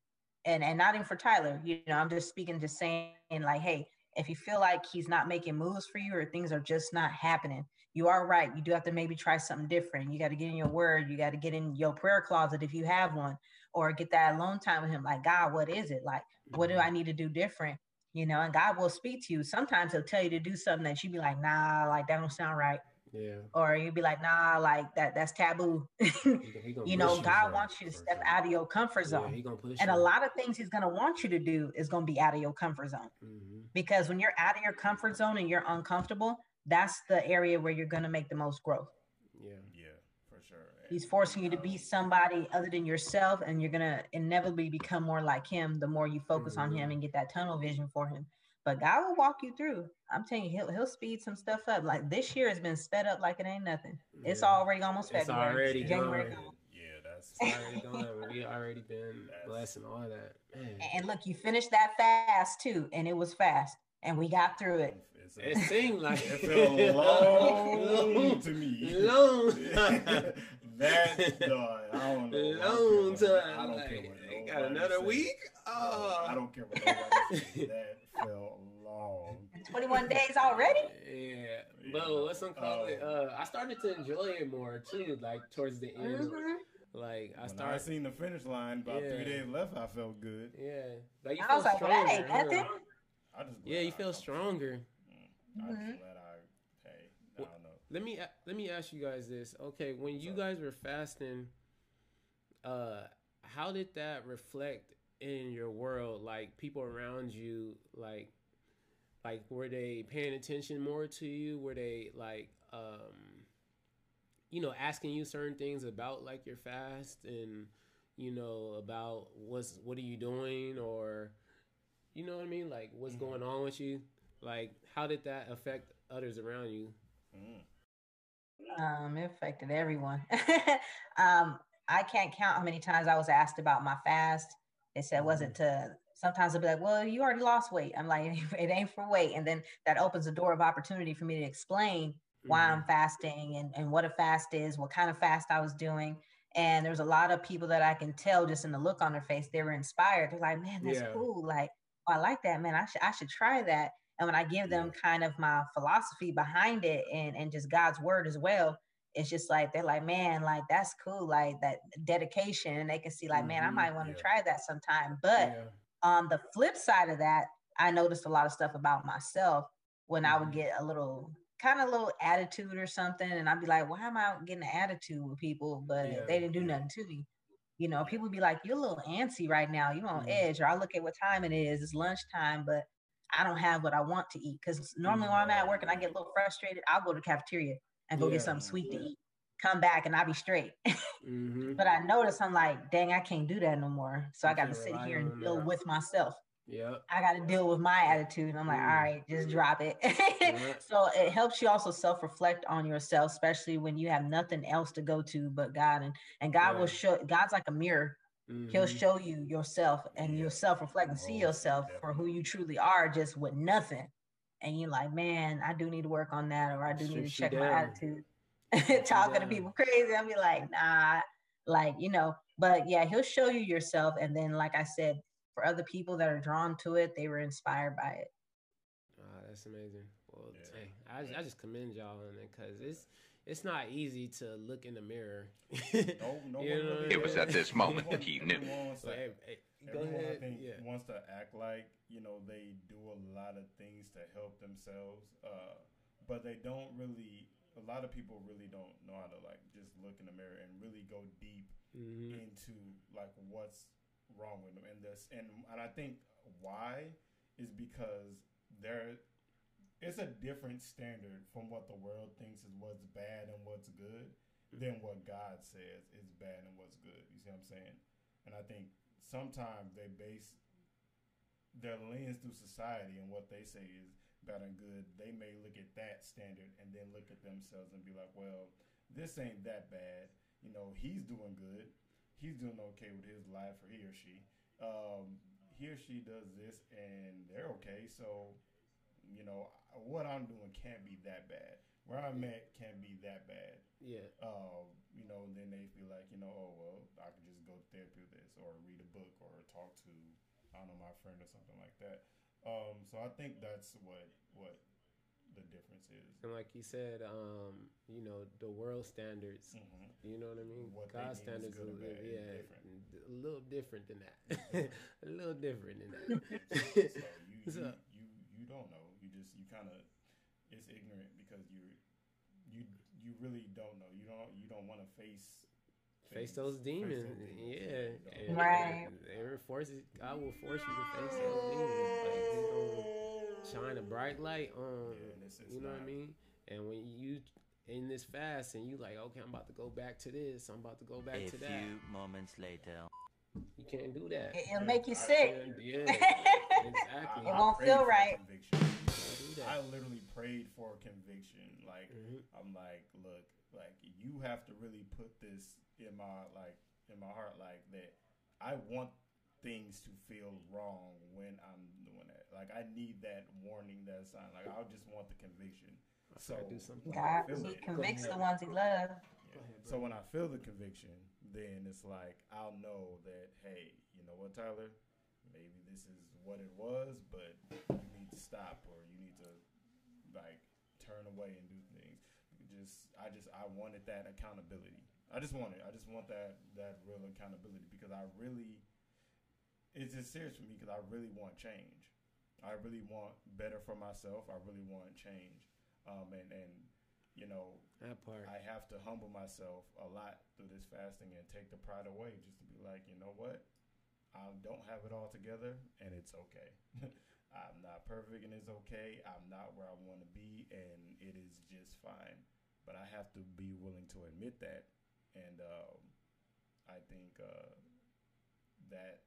and and not even for Tyler, you know, I'm just speaking, just saying like, hey, if you feel like he's not making moves for you or things are just not happening, you are right. You do have to maybe try something different. You got to get in your word. You got to get in your prayer closet if you have one, or get that alone time with him. Like, God, what is it? Like, what do mm-hmm. I need to do different? You know, and God will speak to you. Sometimes he'll tell you to do something that you'd be like, nah, like that don't sound right. Yeah. Or you'd be like, nah, like that, that's taboo. He he you know, God for- wants you to step sure. out of your comfort Yeah, zone. he gonna push and a lot of things he's gonna want you to do is gonna be out of your comfort zone. Mhm. Because when you're out of your comfort zone and you're uncomfortable, that's the area where you're gonna make the most growth. Yeah. Yeah, for sure. He's forcing you to be somebody other than yourself, and you're gonna inevitably become more like him the more you focus on him Mhm. and get that tunnel vision for him. But God will walk you through. I'm telling you, he'll he'll speed some stuff up. Like this year has been sped up like it ain't nothing. It's already almost February. It's February. already January. gone. Yeah, that's already gone. We already been That's- blessed and all that. Man. And look, you finished that fast too, and it was fast, and we got through it. A- It seemed like It felt long to me. Long. that dog, I don't know. I Long don't care time. I don't like, care what they got another week. Oh, I don't care what nobody. Oh. That felt long. 21 days already. Yeah, Yeah. but what's some call it? Um, Uh, I started to enjoy it more too. Like towards the end, Mhm. like I When I started. seen the finish line, about Yeah. three days left, I felt good. Yeah, like you I feel was like, well, that ain't stronger, huh? nothing. I just Yeah, you I feel accomplished it. stronger. Mm, I just glad I, hey, I Well, don't know. Let me let me ask you guys this. Okay, when you up? guys were fasting, uh, how did that reflect in your world? Like people around you, like, like were they paying attention more to you? Were they like, um, you know, asking you certain things about like your fast and you know about what's what are you doing or you know what I mean? Like what's Mhm. going on with you? Like how did that affect others around you? Mm. Um, it affected everyone. um, I can't count how many times I was asked about my fast. They said, was it to sometimes they'll be like, well, you already lost weight. I'm like, it ain't for weight. And then that opens the door of opportunity for me to explain why Mhm. I'm fasting and, and what a fast is, what kind of fast I was doing. And there's a lot of people that I can tell just in the look on their face, they were inspired. They're like, man, that's Yeah. cool. Like, oh, I like that, man. I should I should try that. And when I give them kind of my philosophy behind it and, and just God's word as well, it's just like they're like, man, like that's cool, like that dedication, and they can see like, man, I Mhm, might want to yeah. try that sometime. But Yeah. on the flip side of that, I noticed a lot of stuff about myself when I would Mhm. get a little kind of little attitude or something, and I'd be like, why am I getting an attitude with people? But Yeah. they didn't do nothing to me. You know, people be like, you're a little antsy right now. you're on Mhm. edge, or I look at what time it is. It's lunchtime, but I don't have what I want to eat. Because normally when I'm at work and I get a little frustrated, I'll go to the cafeteria and go Yeah. get something sweet to eat. Come back and I'll be straight. Mm-hmm. but I notice I'm like, dang, I can't do that no more. So I got to sit here and deal that. with myself. Yeah. I got to deal with my attitude. I'm like, Mm. all right, just drop it. Yeah. so it helps you also self reflect on yourself, especially when you have nothing else to go to but God. And and God Yeah. will show. God's like a mirror. He'll Mhm. show you yourself, and Yeah. you'll self reflect and see Most yourself for who you truly are, just with nothing. And you're like, man, I do need to work on that, or I do need to Strips you check my attitude. you Talking to people crazy, I'll be like, nah, like you know. But yeah, he'll show you yourself, and then like I said, for other people that are drawn to it, they were inspired by it. Ah, that's amazing. Well, Yeah. hey, I, I just commend y'all on it because it's it's not easy to look in the mirror. No, no You one know really It was at this moment that he knew. everyone wants So, to- hey, hey, go everyone, ahead. I think, yeah. wants to act like you know they do a lot of things to help themselves, uh, but they don't really. A lot of people really don't know how to like just look in the mirror and really go deep Mhm. into like what's wrong with them and this and and I think why is because there it's a different standard from what the world thinks is what's bad and what's good than what God says is bad and what's good. You see what I'm saying? And I think sometimes they base their lens through society and what they say is bad and good. They may look at that standard and then look at themselves and be like, well, this ain't that bad. You know, he's doing good. He's doing okay with his life, or he or she. Um, he or she does this and they're okay. So, you know, what I'm doing can't be that bad. Where I'm at can't be that bad Yeah. um, you know, then they feel like, you know, oh well, I could just go to therapy with this, or read a book, or talk to, I don't know, my friend or something like that. Um, so I think that's what what the difference is. And like you said, um, you know, the world standards. hmm You know what I mean? What God standards, a little, yeah, different. a little different than that. a little different than that. so you, So- you you you don't know. You just you kind of it's ignorant because you you you really don't know. You don't you don't want to face face things- those demons. those demons. Yeah. You don't. and- Right. and it forces God will force you to face those demons. Like he's gonna shine a bright light on Yeah, it's- it's you know what I mean? And when you in this fast and you like, okay, I'm about to go back to this, I'm about to go back A to that. A few moments later. You can't do that. It, will Yeah, make you I sick. Yeah, exactly. It won't feel right. Conviction. Can't do that. I literally prayed for conviction. Like Mhm. I'm like, look, like you have to really put this in my like in my heart, like that. I want things to feel wrong when I'm doing that. Like I need that warning, that sign. Like I just want the conviction. So I do something. when I God, feel he it- convicts the ones he loves. yeah. So when I feel the conviction, then it's like I'll know that hey, you know what, Tyler? Maybe this is what it was, but you need to stop or you need to like turn away and do things. Just I just I wanted that accountability. I just want it. I just want that that real accountability because I really it's just serious for me because I really want change. I really want better for myself. I really want change. Um, and and you know That part. I have to humble myself a lot through this fasting and take the pride away just to be like, you know what? I don't have it all together and it's okay. I'm not perfect and it's okay. I'm not where I want to be and it is just fine. But I have to be willing to admit that. And um, I think uh, that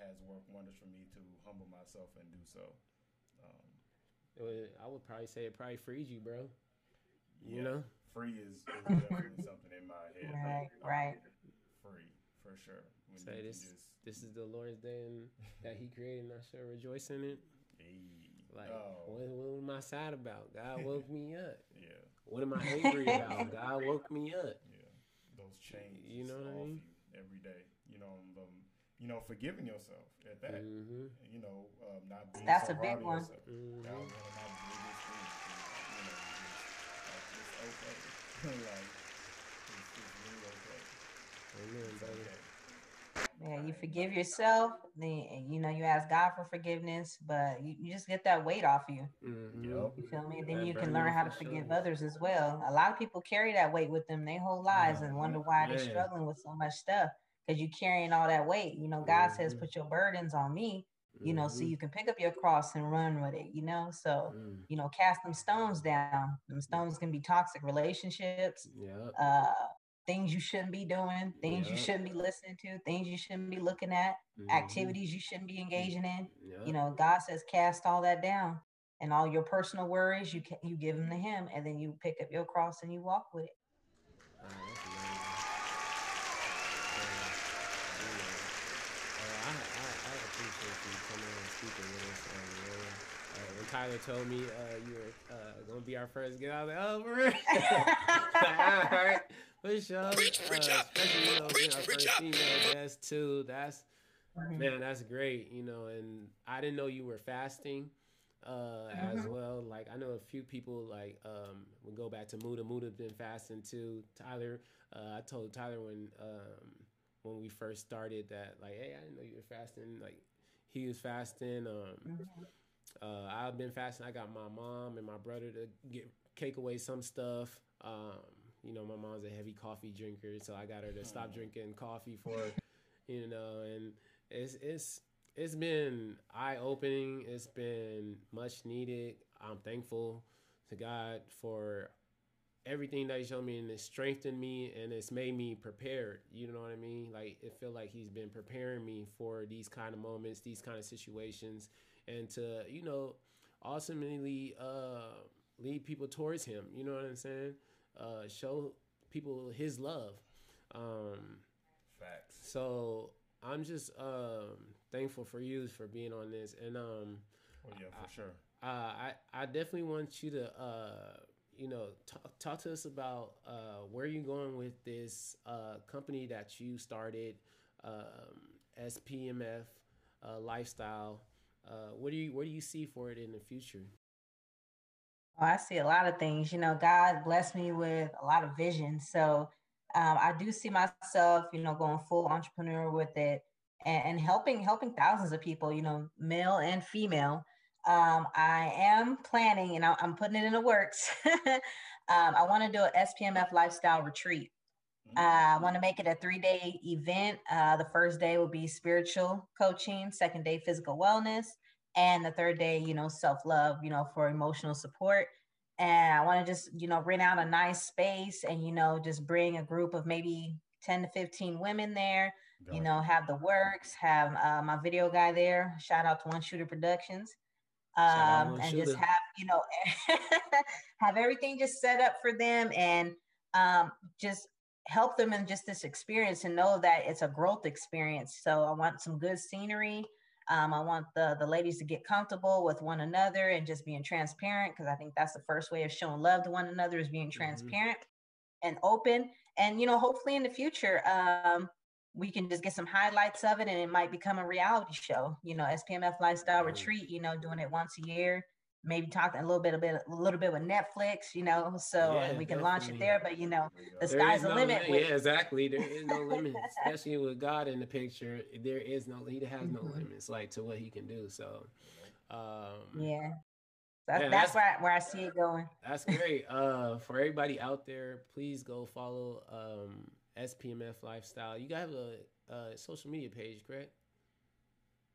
has worked wonders for me to humble myself and do so. Um, It would- I would probably say it probably frees you, bro. You yeah, know? free is, is definitely something in my head. Right, Like, right. Free for sure. When Say this just- this is the Lord's day and that He created, and I shall rejoice in it. Hey, Like, oh, what, what am I sad about? God woke me up. yeah, What am I angry about? God woke me up. yeah. Those chains, You know what I mean? Every day. You know, um, you know, forgiving yourself at that. Mm-hmm. You know, um, not being That's so a big one. yourself. That Mm-hmm. was one of my biggest things. You know, just, like, it's okay. like, Amen, brother. Yeah, you forgive yourself, then you know you ask God for forgiveness, but you, you just get that weight off you. Mhm. Yup. You feel me? Then That you can learn how to your forgive shoulders. others as well. A lot of people carry that weight with them their whole lives and wonder why they're Man. struggling with so much stuff because you're carrying all that weight. You know, God says, Mhm. "Put your burdens on me," you know, so Mhm. you can pick up your cross and run with it. You know, so Mm. you know, cast them stones down. Them stones can be toxic relationships, Yep. uh, things you shouldn't be doing, things you shouldn't be listening to, things you shouldn't be looking at, Mhm. activities you shouldn't be engaging in. You know, God says cast all that down, and all your personal worries you can you give them to Him, and then you pick up your cross and you walk with it. Uh, uh, I, I, I appreciate you coming and speaking with us. Um, uh, when Tyler told me uh, you were uh, going to be our first guest, I was like, oh, for real? All right. For sure. Uh, especially, you know, being our first female guest, too. That's, man, that's great, you know. And I didn't know you were fasting uh as Mhm. well like i know a few people like um we go back to muda muda been fasting too tyler uh i told tyler when um when we first started that like hey i didn't know you were fasting like he was fasting um Mhm. uh i've been fasting i got my mom and my brother to get cake away some stuff um you know my mom's a heavy coffee drinker so i got her to stop drinking coffee for you know and it's it's it's been eye opening. It's been much needed. I'm thankful to God for everything that He showed me, and it's strengthened me, and it's made me prepared. You know what I mean? Like it feel like He's been preparing me for these kind of moments, these kind of situations, and to you know ultimately uh, lead people towards Him. You know what I'm saying? Uh, show people His love. Um, Facts. so I'm just um, thankful for you for being on this, and um, Well, yeah, for sure. uh, I I definitely want you to uh, you know talk, talk to us about uh, where you're going with this uh, company that you started, um, SPMF uh, Lifestyle. Uh, what do you what do you see for it in the future? Oh, I see a lot of things. You know, God blessed me with a lot of vision. So um, I do see myself, you know, going full entrepreneur with it and, and helping helping thousands of people, you know, male and female. Um, I am planning, and I, I'm putting it in the works. um, I want to do an SPMF lifestyle retreat. Uh, I want to make it a three day event. Uh, the first day will be spiritual coaching, second day, physical wellness, and the third day, you know, self love, you know, for emotional support. And I want to just, you know, rent out a nice space and, you know, just bring a group of maybe 10 to 15 women there, you know, have the works, have uh, my video guy there. Shout out to One Shooter Productions. Um, and just have, you know, have everything just set up for them and um, just help them in just this experience and know that it's a growth experience. So I want some good scenery. Um, I want the the ladies to get comfortable with one another and just being transparent because I think that's the first way of showing love to one another is being transparent and open. And you know, hopefully in the future, um, we can just get some highlights of it and it might become a reality show. You know, SPMF Lifestyle Mm. Retreat. You know, doing it once a year. Maybe talking a little bit, a bit, a little bit with Netflix. You know, so Yeah, we can launch it there. But you know, you the There sky's the no limit. li- with- yeah, exactly. There is no limit, especially with God in the picture. There is no. He has no Mhm. limits, like to what he can do. So, um, Yeah. That's, Yeah, that's that's- where I, where I see it going. That's great. Uh, for everybody out there, please go follow um, SPMF Lifestyle. You guys have a, a social media page, correct?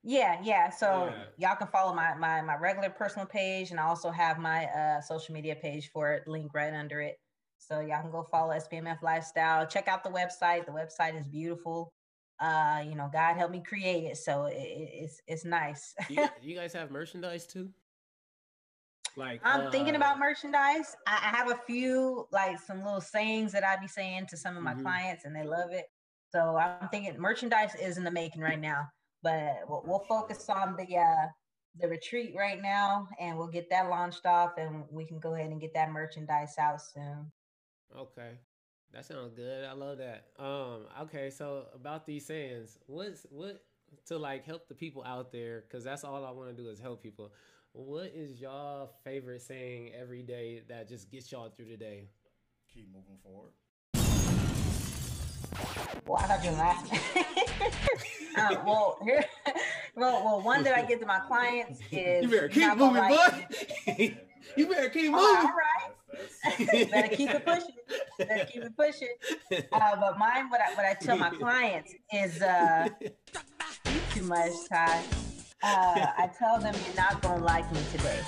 Yeah, yeah. So Yeah. y'all can follow my, my my regular personal page, and I also have my uh social media page for it, link right under it. So y'all can go follow SPMF Lifestyle. Check out the website. The website is beautiful. Uh, you know, God helped me create it, so it, it- it's it's nice. You, you guys have merchandise too? Like I'm thinking uh, about merchandise. I, I have a few like some little sayings that I be saying to some of my Mhm. clients, and they love it. So I'm thinking merchandise is in the making right now, but we'll, we'll focus on the uh, the retreat right now, and we'll get that launched off, and we can go ahead and get that merchandise out soon. Okay. That sounds good. I love that. Um, okay, so about these sayings, what's what to like help the people out there, because that's all I want to do is help people. What is y'all favorite saying every day that just gets y'all through the day? Keep moving forward. Well, I thought you were laughing. Uh, well, here, well, well, one that I give to my clients is You better keep moving, boy. you better keep All moving. right, That's, that's, better keep it pushing. Better keep it pushing. Uh, but mine, what I, what I tell my clients is uh, too much, Ty. Uh, I tell them you're not gonna like me today.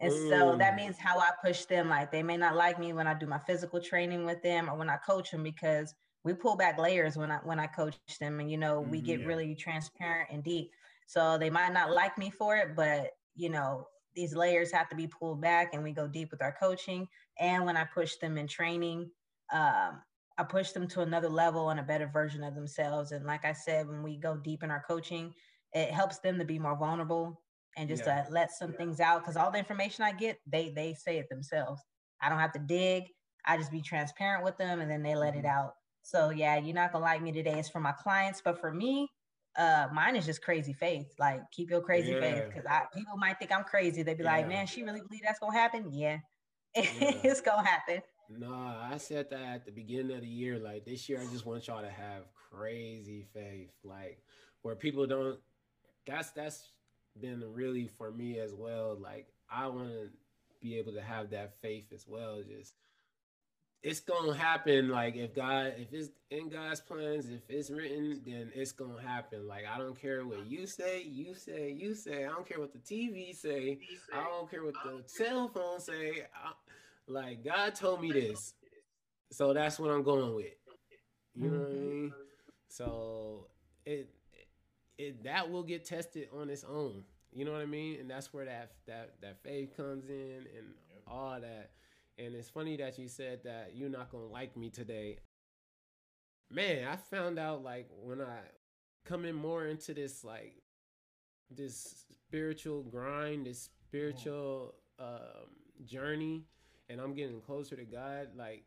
And so that Mm. means how I push them. Like they may not like me when I do my physical training with them or when I coach them because we pull back layers when I when I coach them and you know we Mhm, get yeah. really transparent and deep. So they might not like me for it, but you know these layers have to be pulled back and we go deep with our coaching. And when I push them in training, um, I push them to another level and a better version of themselves. And like I said, when we go deep in our coaching, it helps them to be more vulnerable and just Yeah. to let some things out. Because all the information I get, they they say it themselves. I don't have to dig. I just be transparent with them, and then they let it out. So yeah, you're not gonna like me today. It's for my clients, but for me, uh, mine is just crazy faith. Like keep your crazy faith, because I people might think I'm crazy. They'd be like, "Man, she really believe that's gonna happen?" Yeah, Yeah. it's gonna happen. Nah, I said that at the beginning of the year. Like this year, I just want y'all to have crazy faith, like where people don't. That's that's been really for me as well. Like I want to be able to have that faith as well. Just it's gonna happen. Like if God, if it's in God's plans, if it's written, then it's gonna happen. Like I don't care what you say, you say, you say. I don't care what the TV say. I don't care what the cell phone say. I, like God told me this, so that's what I'm going with. You know what I mm-hmm. mean? So it, it that will get tested on its own. You know what I mean? And that's where that that that faith comes in and all that. And it's funny that you said that you're not gonna like me today. Man, I found out like when I coming more into this like this spiritual grind, this spiritual um, journey, and I'm getting closer to God. Like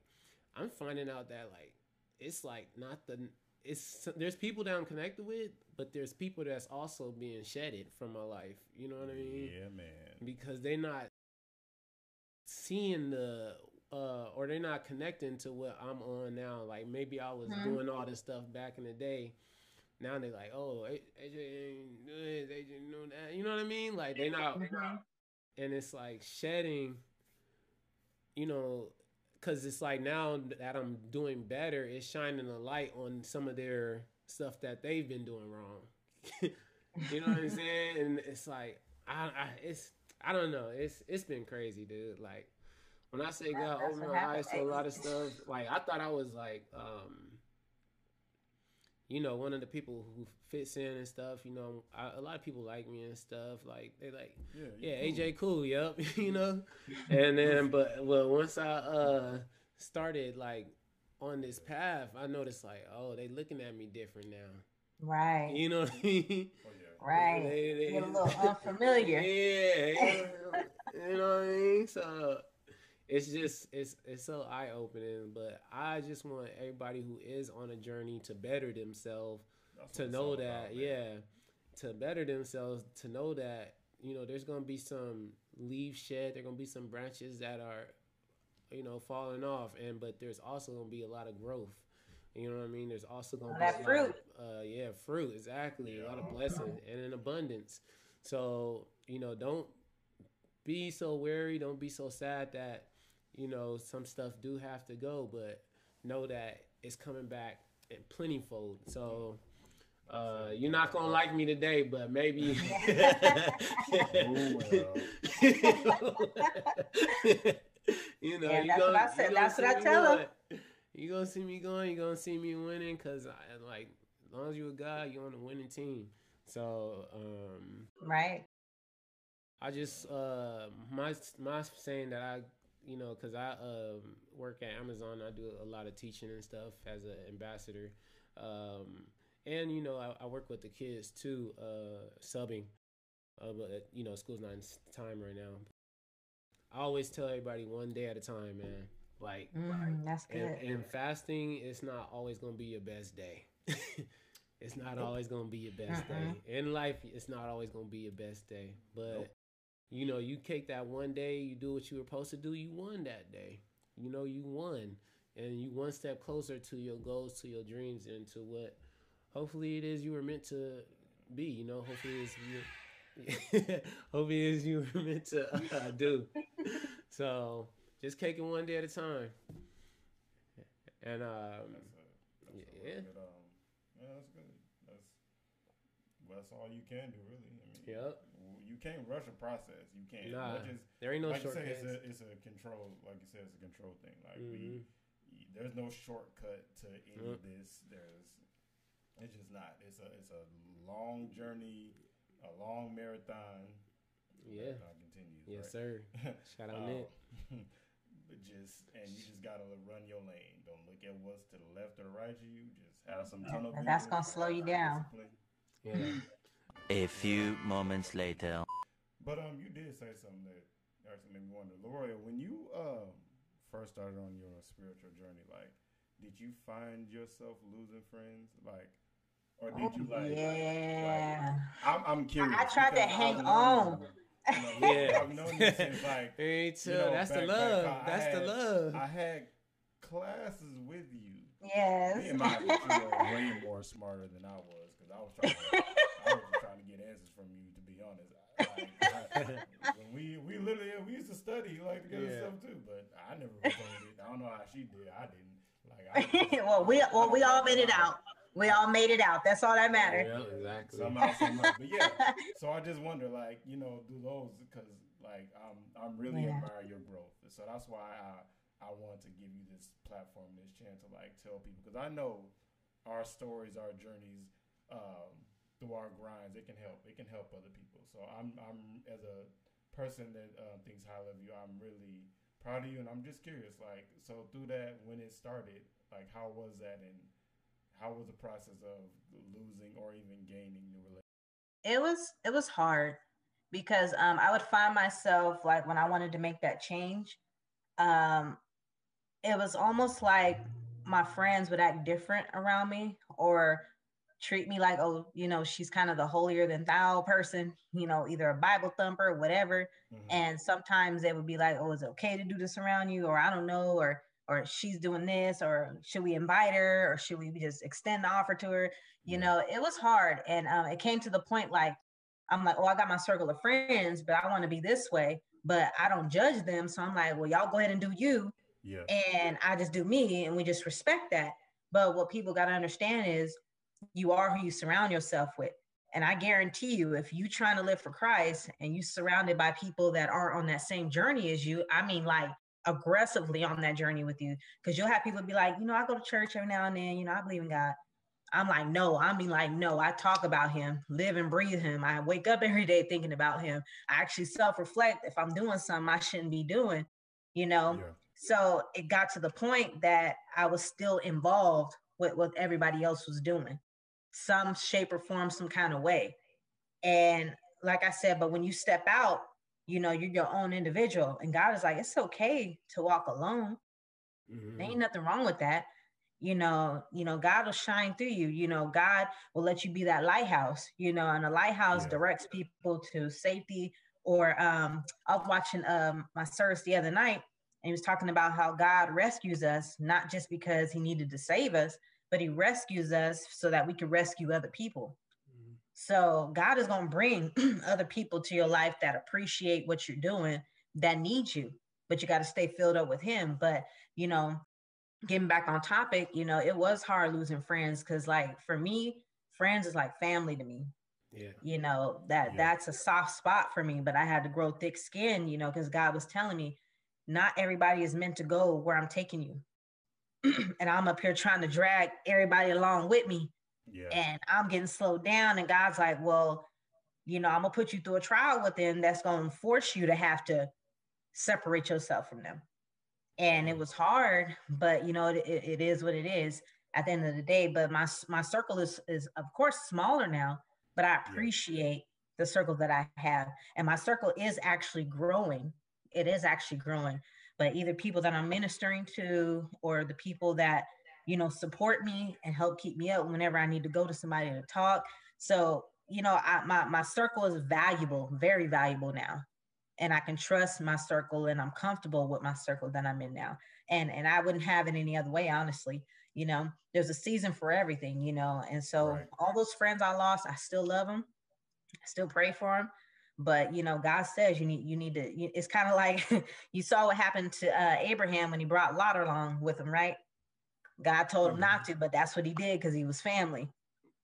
I'm finding out that like it's like not the it's there's people that I'm connected with, but there's people that's also being shedded from my life. You know what I mean? yeah, man. because they're not seeing the uh or they're not connecting to what I'm on now. Like maybe I was Mhm. doing all this stuff back in the day. Now they're like, oh, AJ ain't do AJ know that. You know what I mean? Like they not, Mhm. and it's like shedding. You know, because it's like now that I'm doing better, it's shining a light on some of their stuff that they've been doing wrong. you know what I'm saying? And it's like I, I it's I don't know. It's it's been crazy, dude. Like when I say God That's opened my eyes to a lot of stuff, like I thought I was like um you know, one of the people who fits in and stuff, you know, I, a lot of people like me and stuff. Like they like, Yeah, yeah, cool. AJ cool, yep, you know. And then, but well, once I uh started like on this path, I noticed like, oh, they looking at me different now. Right, You know what I mean? Oh, yeah. right. They- they- Get a little unfamiliar. Yeah, you know, you know what I mean. So it's just it's it's so eye opening. But I just want everybody who is on a journey to better themselves That's to know that about, yeah, to better themselves to know that you know there's gonna be some leaves shed. There's gonna be some branches that are you know falling off, and but there's also gonna be a lot of growth. You know what I mean? There's also gonna be That a fruit. of, uh, yeah, fruit exactly. A lot of blessing and in abundance. So you know, don't be so wary. Don't be so sad that you know some stuff do have to go, but know that it's coming back in plentyfold. So. Uh, you're not gonna like me today, but maybe. you know, Yeah, you that's gonna, what I said. That's what see I me tell going. You gonna see me going. You gonna see me winning, cause I like as long as you a guy, you're on the winning team. So um, Right. I just uh my my saying that I you know because I um work at Amazon, I do a lot of teaching and stuff as an ambassador, um and you know I, I work with the kids too, uh subbing, uh, but you know school's not in time right now. I always tell everybody one day at a time, man. Like Mm, that's good. and, and fasting it's not always gonna be your best day. it's not always gonna be your best Mm-mm. day. In life, it's not always gonna be your best day. But Nope. You know, you take that one day, you do what you were supposed to do, you won that day. You know, you won. and you one step closer to your goals, to your dreams, and to what hopefully it is you were meant to be. You know, hopefully it's you. hopefully it is you were meant to uh, do. So just take it one day at a time. And um, That's, a, that's Yeah. a good, um, yeah, that's good. That's that's all you can do, really. I mean, Yep. W- you can't rush a process. You can't. Nah, Much as, there ain't no like you say, shortcuts. it's a it's a control. Like you said, it's a control thing. Like Mhm. we, there's no shortcut to any Yep. of this. There's, it's just not. It's a it's a long journey, a long marathon. Yeah. that continues. Yes, right? sir. Shout out Um, Nick. but just and you just gotta run your lane. Don't look at what's to the left or the right of you. Just have some tunnel And that's gonna slow you down. Yeah. A few moments later. But um, you did say something that actually made me wonder, Laroya, when you um first started on your spiritual journey, like, did you find yourself losing friends, like, or did you like? yeah. I'm, I'm curious. I tried to hang on. you, you know, Yeah. I've known you since like Me too. you know, That's the back- back love. how I That's the love. I had classes with you. Yes. Me and my you were way more smarter than I was because I was trying to, I was trying to get answers from you. To be honest, like, I, when we we literally we used to study like together Yeah. stuff too, but I never retained it. I don't know how she did. I didn't. Like I just- well, we well we all made it out. We all made it out. That's all that matters. Yeah, exactly. somehow, somehow. But yeah, so I just wonder, like, you know, do those because, like, I'm I'm really Yeah. admire your growth. So that's why I I want to give you this platform, this chance to like tell people because I know our stories, our journeys, um, through our grinds, it can help. It can help other people. So I'm I'm as a person that uh, thinks highly of you, I'm really proud of you, and I'm just curious, like, so through that when it started, like, how was that and how was the process of losing or even gaining new relationships? it was it was hard because um I would find myself like when I wanted to make that change, um it was almost like my friends would act different around me or treat me like oh you know she's kind of the holier than thou person you know either a bible thumper or whatever. And sometimes they would be like oh is it okay to do this around you? Or i don't know. Or or she's doing this. Or should we invite her? Or should we just extend the offer to her? You know it was hard. And um, it came to the point like i'm like oh i got my circle of friends but i want to be this way but i don't judge them. So i'm like well y'all go ahead and do you. Yeah. and i just do me and we just respect that. But what people got to understand is you are who you surround yourself with. And i guarantee you if you trying to live for christ and you surrounded by people that aren't on that same journey as you i mean like aggressively on that journey with you. Because you'll have people be like you know i go to church every now and then you know i believe in god. I'm like no. I mean like no. I talk about him live and breathe him. I wake up every day thinking about him. I actually self-reflect. If i'm doing something i shouldn't be doing you know? Yeah. so it got to the point that I was still involved with what everybody else was doing, some shape or form, some kind of way. And like I said, but when you step out, you know, you're your own individual. And God is like, it's okay to walk alone. Mhm. There ain't nothing wrong with that. You know, you know, God will shine through you. You know, God will let you be that lighthouse, you know, and a lighthouse Yeah. directs people to safety. Or um, I was watching um my service the other night and he was talking about how God rescues us, not just because he needed to save us, but he rescues us so that we can rescue other people. Mhm. So God is going to bring other people to your life that appreciate what you're doing, that need you, but you got to stay filled up with Him. But you know, getting back on topic, you know, it was hard losing friends because, like, for me, friends is like family to me. Yeah. You know that Yeah. that's a soft spot for me, but I had to grow thick skin. You know, because God was telling me, not everybody is meant to go where I'm taking you. and I'm up here trying to drag everybody along with me Yeah. and I'm getting slowed down. And God's like, well, you know, I'm gonna put you through a trial with them that's gonna force you to have to separate yourself from them. And it mm. was hard, but you know, it, it, it is what it is at the end of the day. But my my circle is is of course smaller now, but I appreciate the circle that I have, and my circle is actually growing. It is actually growing. But either people that I'm ministering to, or the people that you know support me and help keep me up whenever I need to go to somebody to talk. So you know, I, my my circle is valuable, very valuable now, and I can trust my circle, and I'm comfortable with my circle that I'm in now. and and I wouldn't have it any other way, honestly. You know, there's a season for everything, you know, and so Right. all those friends I lost, I still love them, I still pray for them. But you know, God says you need you need to. It's kind of like you saw what happened to uh, Abraham when he brought Lot along with him, right? God told him not to, but that's what he did because he was family,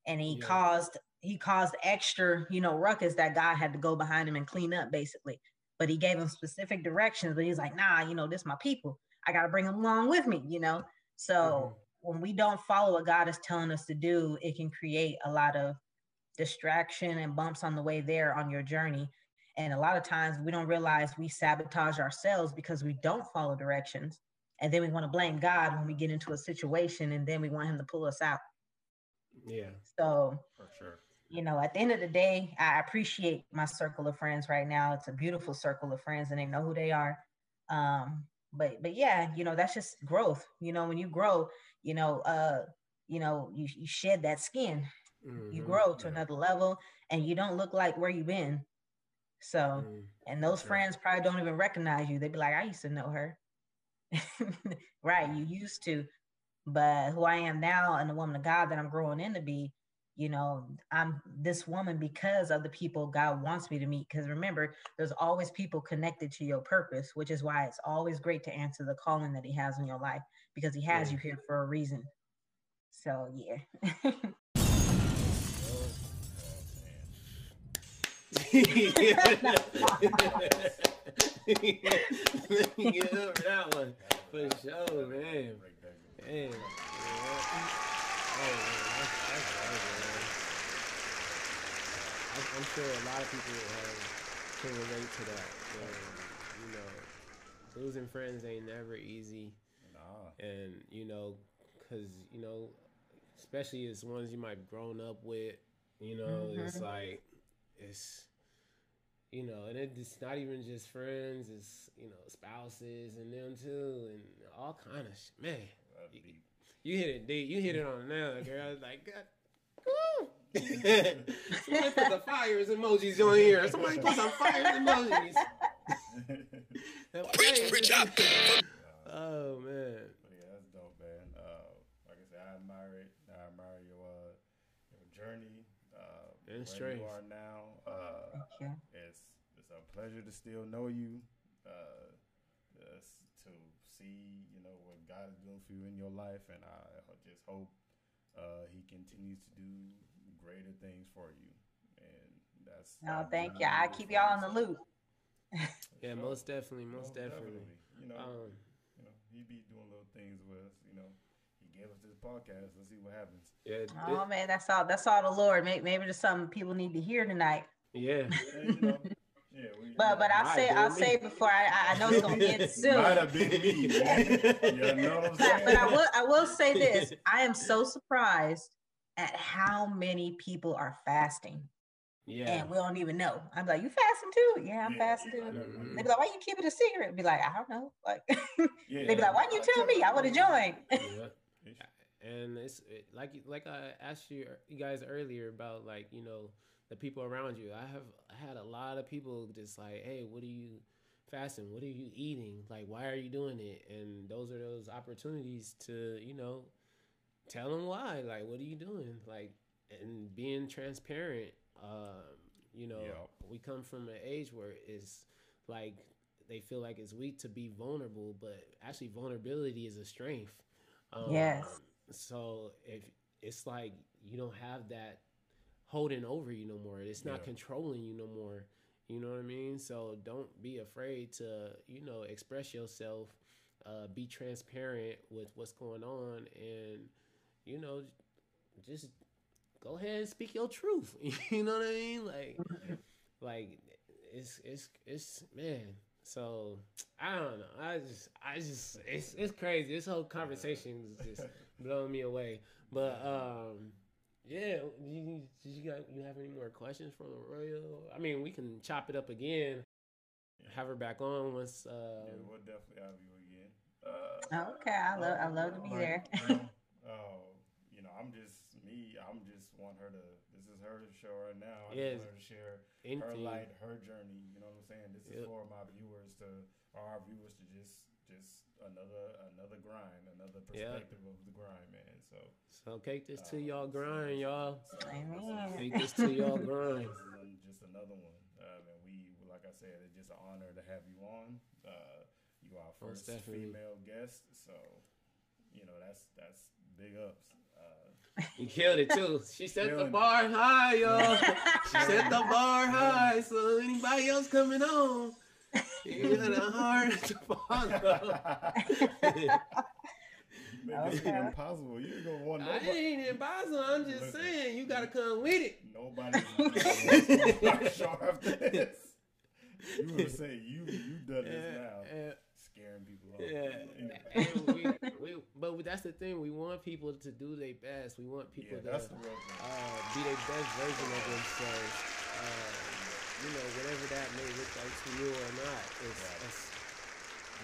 and he Yeah. caused he caused extra, you know, ruckus that God had to go behind him and clean up, basically. But he gave him specific directions. But he's like, nah, you know, this my people. I got to bring them along with me, you know. So when we don't follow what God is telling us to do, it can create a lot of distraction and bumps on the way there on your journey. And a lot of times we don't realize we sabotage ourselves because we don't follow directions. And then we want to blame God when we get into a situation and then we want him to pull us out. Yeah. So, For sure. you know, at the end of the day, I appreciate my circle of friends right now. It's a beautiful circle of friends and they know who they are. Um, but but yeah, you know, that's just growth. You know, when you grow, you know, uh, you know, you, you shed that skin, you Mhm. grow to another level and you don't look like where you've been. So Mhm. and those Sure. friends probably don't even recognize you. They'd be like, I used to know her. right, you used to. But who I am now and the woman of God that I'm growing in to be, you know, I'm this woman because of the people God wants me to meet. Because remember, there's always people connected to your purpose, which is why it's always great to answer the calling that He has in your life because He has Yeah. you here for a reason. So, yeah. Get over that one for sure, man. Break. Man. That's, that's man. I'm, sure a lot of people have, can relate to that. you know, losing friends ain't never easy, Nah. and you know, cause you know, especially as ones you might have grown up with, you know, it's Mhm. like it's. You know, and it's not even just friends; it's you know spouses and them too, and all kind of sh- man. That's deep. You hit it deep. You hit it on the nail, girl. I was like, God. woo. Somebody put the fires emojis on here. Somebody put some fires emojis. Preach, preach up. Oh man. But yeah, that's dope, man. Uh, like I said, I admire it. I admire your uh, your journey, uh, And where strength. you are now. Uh, Thank you. it's it's a pleasure to still know you. Uh, just to see, you know, what God is doing for you in your life, and I just hope uh, He continues to do greater things for you. And that's. No, I'm thank you. I keep y'all on the loop. Yeah, Sure. most definitely, most definitely. You know, Um, you know, he be doing little things with us. You know, he gave us this podcast. Let's see what happens. yeah, Oh man, that's all. That's all the Lord. Maybe, maybe there's something people need to hear tonight. yeah. Yeah, you know, yeah, we, But but I'll say I'll me. say before I I- I know it's gonna end soon. Might have been me. you know what I'm But, saying? but I will I will say this. I am so surprised at how many people are fasting Yeah. and we don't even know. I'm like, you fasting too? Yeah, I'm Yeah. fasting too. Mhm. They be like, why you keep it a secret? Be like, I don't know. Like Yeah. they be like, why didn't you tell me? I would have joined. yeah. and it's it, like like I asked you you guys earlier about like you know the people around you. I have had a lot of people just like, hey, what are you fasting? What are you eating? Like, why are you doing it? And those are those opportunities to you know tell them why. Like, what are you doing? Like, and being transparent. Um, you know, Yep. we come from an age where it's like they feel like it's weak to be vulnerable, but actually vulnerability is a strength. Um, Yes. So if it's like you don't have that holding over you no more, it's not Yeah. controlling you no more. You know what I mean? So don't be afraid to you know express yourself. Uh, be transparent with what's going on, and you know, just go ahead and speak your truth. you know what I mean? Like, like it's it's it's man. So I don't know. I just I just it's it's crazy. This whole conversation is just blowing me away. But um, yeah. You, did you got you have any more questions from Royal? I mean, we can chop it up again. Have her back on once. Uh, Yeah, we'll definitely have you again. Uh, Okay, I love I love to be like, there. you know, uh, you know, I'm just me. I'm just want her to. This is her show right now. I Yes. just want her to share her anything. light, her journey. You know what I'm saying? This is for my viewers to, or our viewers to just just another another grind, another Yeah. perspective of the grind, man. So So take this to y'all grind, y'all. Amen. Take this to y'all grind. This is just another one. Um, and we, like I said, it's just an honor to have you on. Uh, you are our first female guest, so you know that's that's big ups. Uh, You killed it too. She set the Killing it. bar high, y'all. She set the bar high, so anybody else coming on, you got a hard to follow. Make this Okay. impossible. You ain't gonna want I nobody. ain't impossible. I'm just Listen. saying you gotta come with it. Nobody's gonna want show after this. You would say you you done this now, Yeah, scaring people off. yeah. And we, we, but that's the thing. We want people to do their best. We want people yeah, that's to the real thing. uh, be their best version of themselves. You know, whatever that may look like to you or not. It's, it's,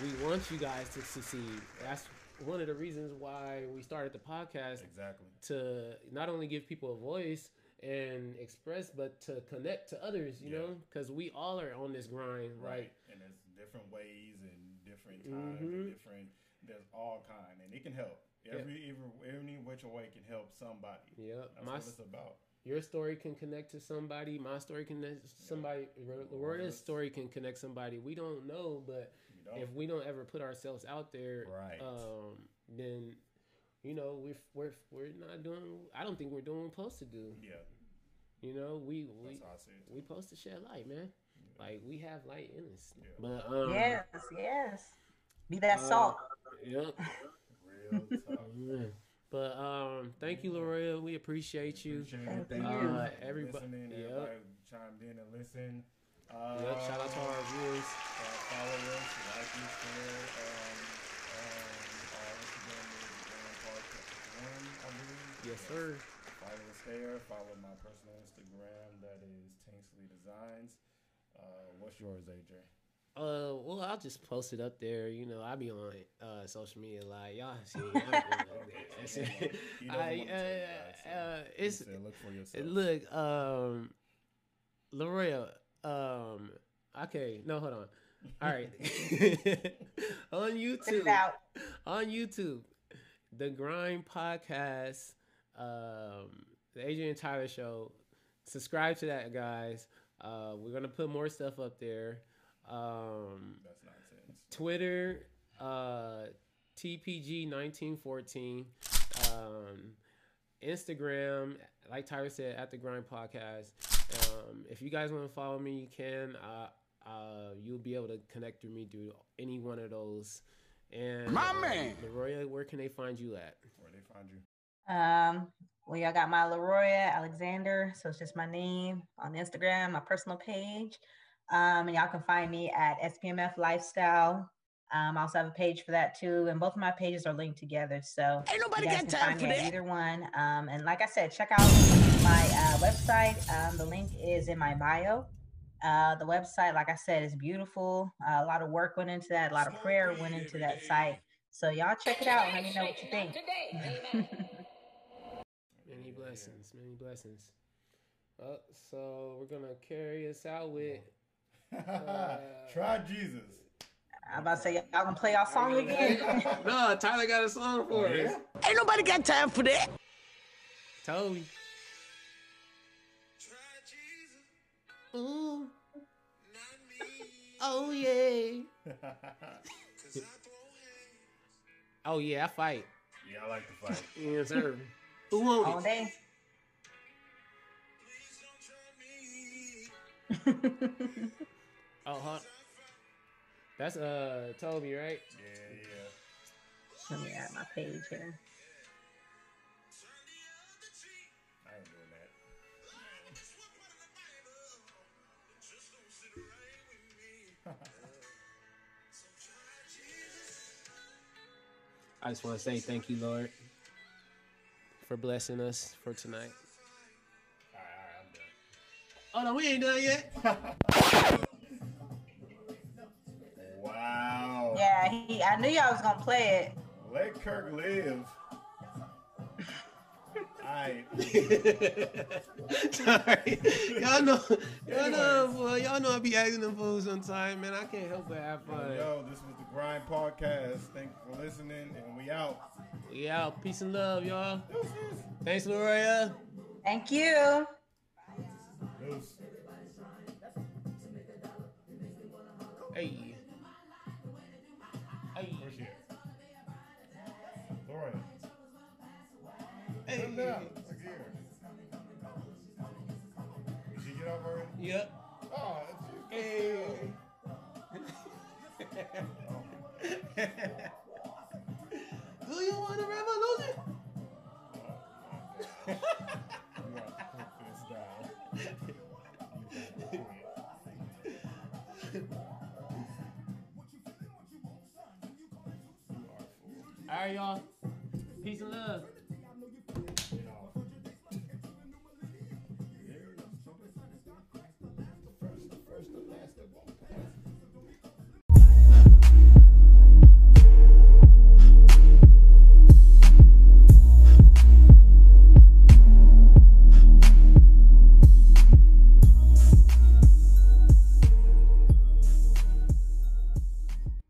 we want you guys to succeed. That's one of the reasons why we started the podcast exactly. to not only give people a voice and express, but to connect to others. You Yeah. know, because we all are on this grind, right? And there's different ways and different times Mhm. and different. There's all kind, and it can help. Every every any which way can help somebody. Yeah, That's My what it's about. Your story can connect to somebody. My story can connect to somebody. Laroya's story can connect somebody. We don't know, but You know. if we don't ever put ourselves out there, Right. um, then you know we're we're we're not doing. I don't think we're doing what we're supposed to do. yeah, You know, we we that's how I see it. we supposed to shed light, man. Like we have light in us. Yeah. But um, Yes, yes. Be that uh, salt. Yep. Real tough. Yeah. But um, thank you, Laroya. We appreciate you. Appreciate Thank it. Thank you. you. Uh, everybody- listening. yep. Everybody chimed in and listened. Uh, Yep. Shout out to our viewers. Uh, follow us, like and share. Um, um, our Instagram is Grand Park One, I believe. Yes, sir. Follow us there. Follow my personal Instagram. That is Tanksley Designs. Uh, what's yours, AJ? Uh, well, I'll just post it up there. You know, I be on uh social media like y'all see. me. I'm doing that. He doesn't I, want to tell you guys, so uh, uh, it's said look for yourself. look, um, Laroya, um, okay, no, hold on. All right, on YouTube, out. on YouTube, the Grind Podcast, um, the AJ and Tyler Show. Subscribe to that, guys. Uh, we're gonna put more stuff up there. Um, That's nonsense. Twitter, uh, TPG1914. Um, Instagram, like Tyler said, at the Grind Podcast. Um, if you guys want to follow me, you can. Uh, uh, you'll be able to connect with me through any one of those. And My uh, man. Laroya, where can they find you at? Where they find you? Um, well, y'all got my Laroya Alexander, so it's just my name on Instagram, my personal page. Um, and y'all can find me at SPMF Lifestyle. Um, I also have a page for that too, and both of my pages are linked together. So Ain't nobody you guys got can time find for me that. either one. Um, and like I said, check out my uh, website. Um, the link is in my bio. Uh, the website, like I said, is beautiful. Uh, a lot of work went into that. A lot of prayer went into that site. So y'all check it out. Let me know what you think. Many blessings, many blessings. Uh, so we're gonna carry us out with Try Jesus. I'm about to say y'all gonna play our song again. no. Tyler got a song for Oh, us. yeah? Ain't nobody got time for that. Toby. Ooh. Oh yeah. Oh yeah, I fight. yeah, I like to fight. Yes, sir. Who won All it? day. Oh, huh. That's uh Toby, right? Yeah, yeah. Let me add my page here. I ain't doing that. I just want to say thank you, Lord, for blessing us for tonight. All right, all right, I'm done. Oh no, we ain't done yet. Wow. He, I knew y'all was gonna play it. Let Kirk live. Alright. Sorry. Y'all know, y'all know, boy, y'all know I be acting them fools sometime, man. I can't help but have fun. Yo, this was the Grind Podcast. Thank you for listening, and we out. We out. Peace and love, y'all. Thanks, Laroya. Thank you. Deuce. Hey. Hey. Hey. Come down. Look. Did she get up already? Yep. Oh. Hey. Do you want a revolution? You have to put this down. You gotta quit. You are a fool. All right, y'all. Peace and love.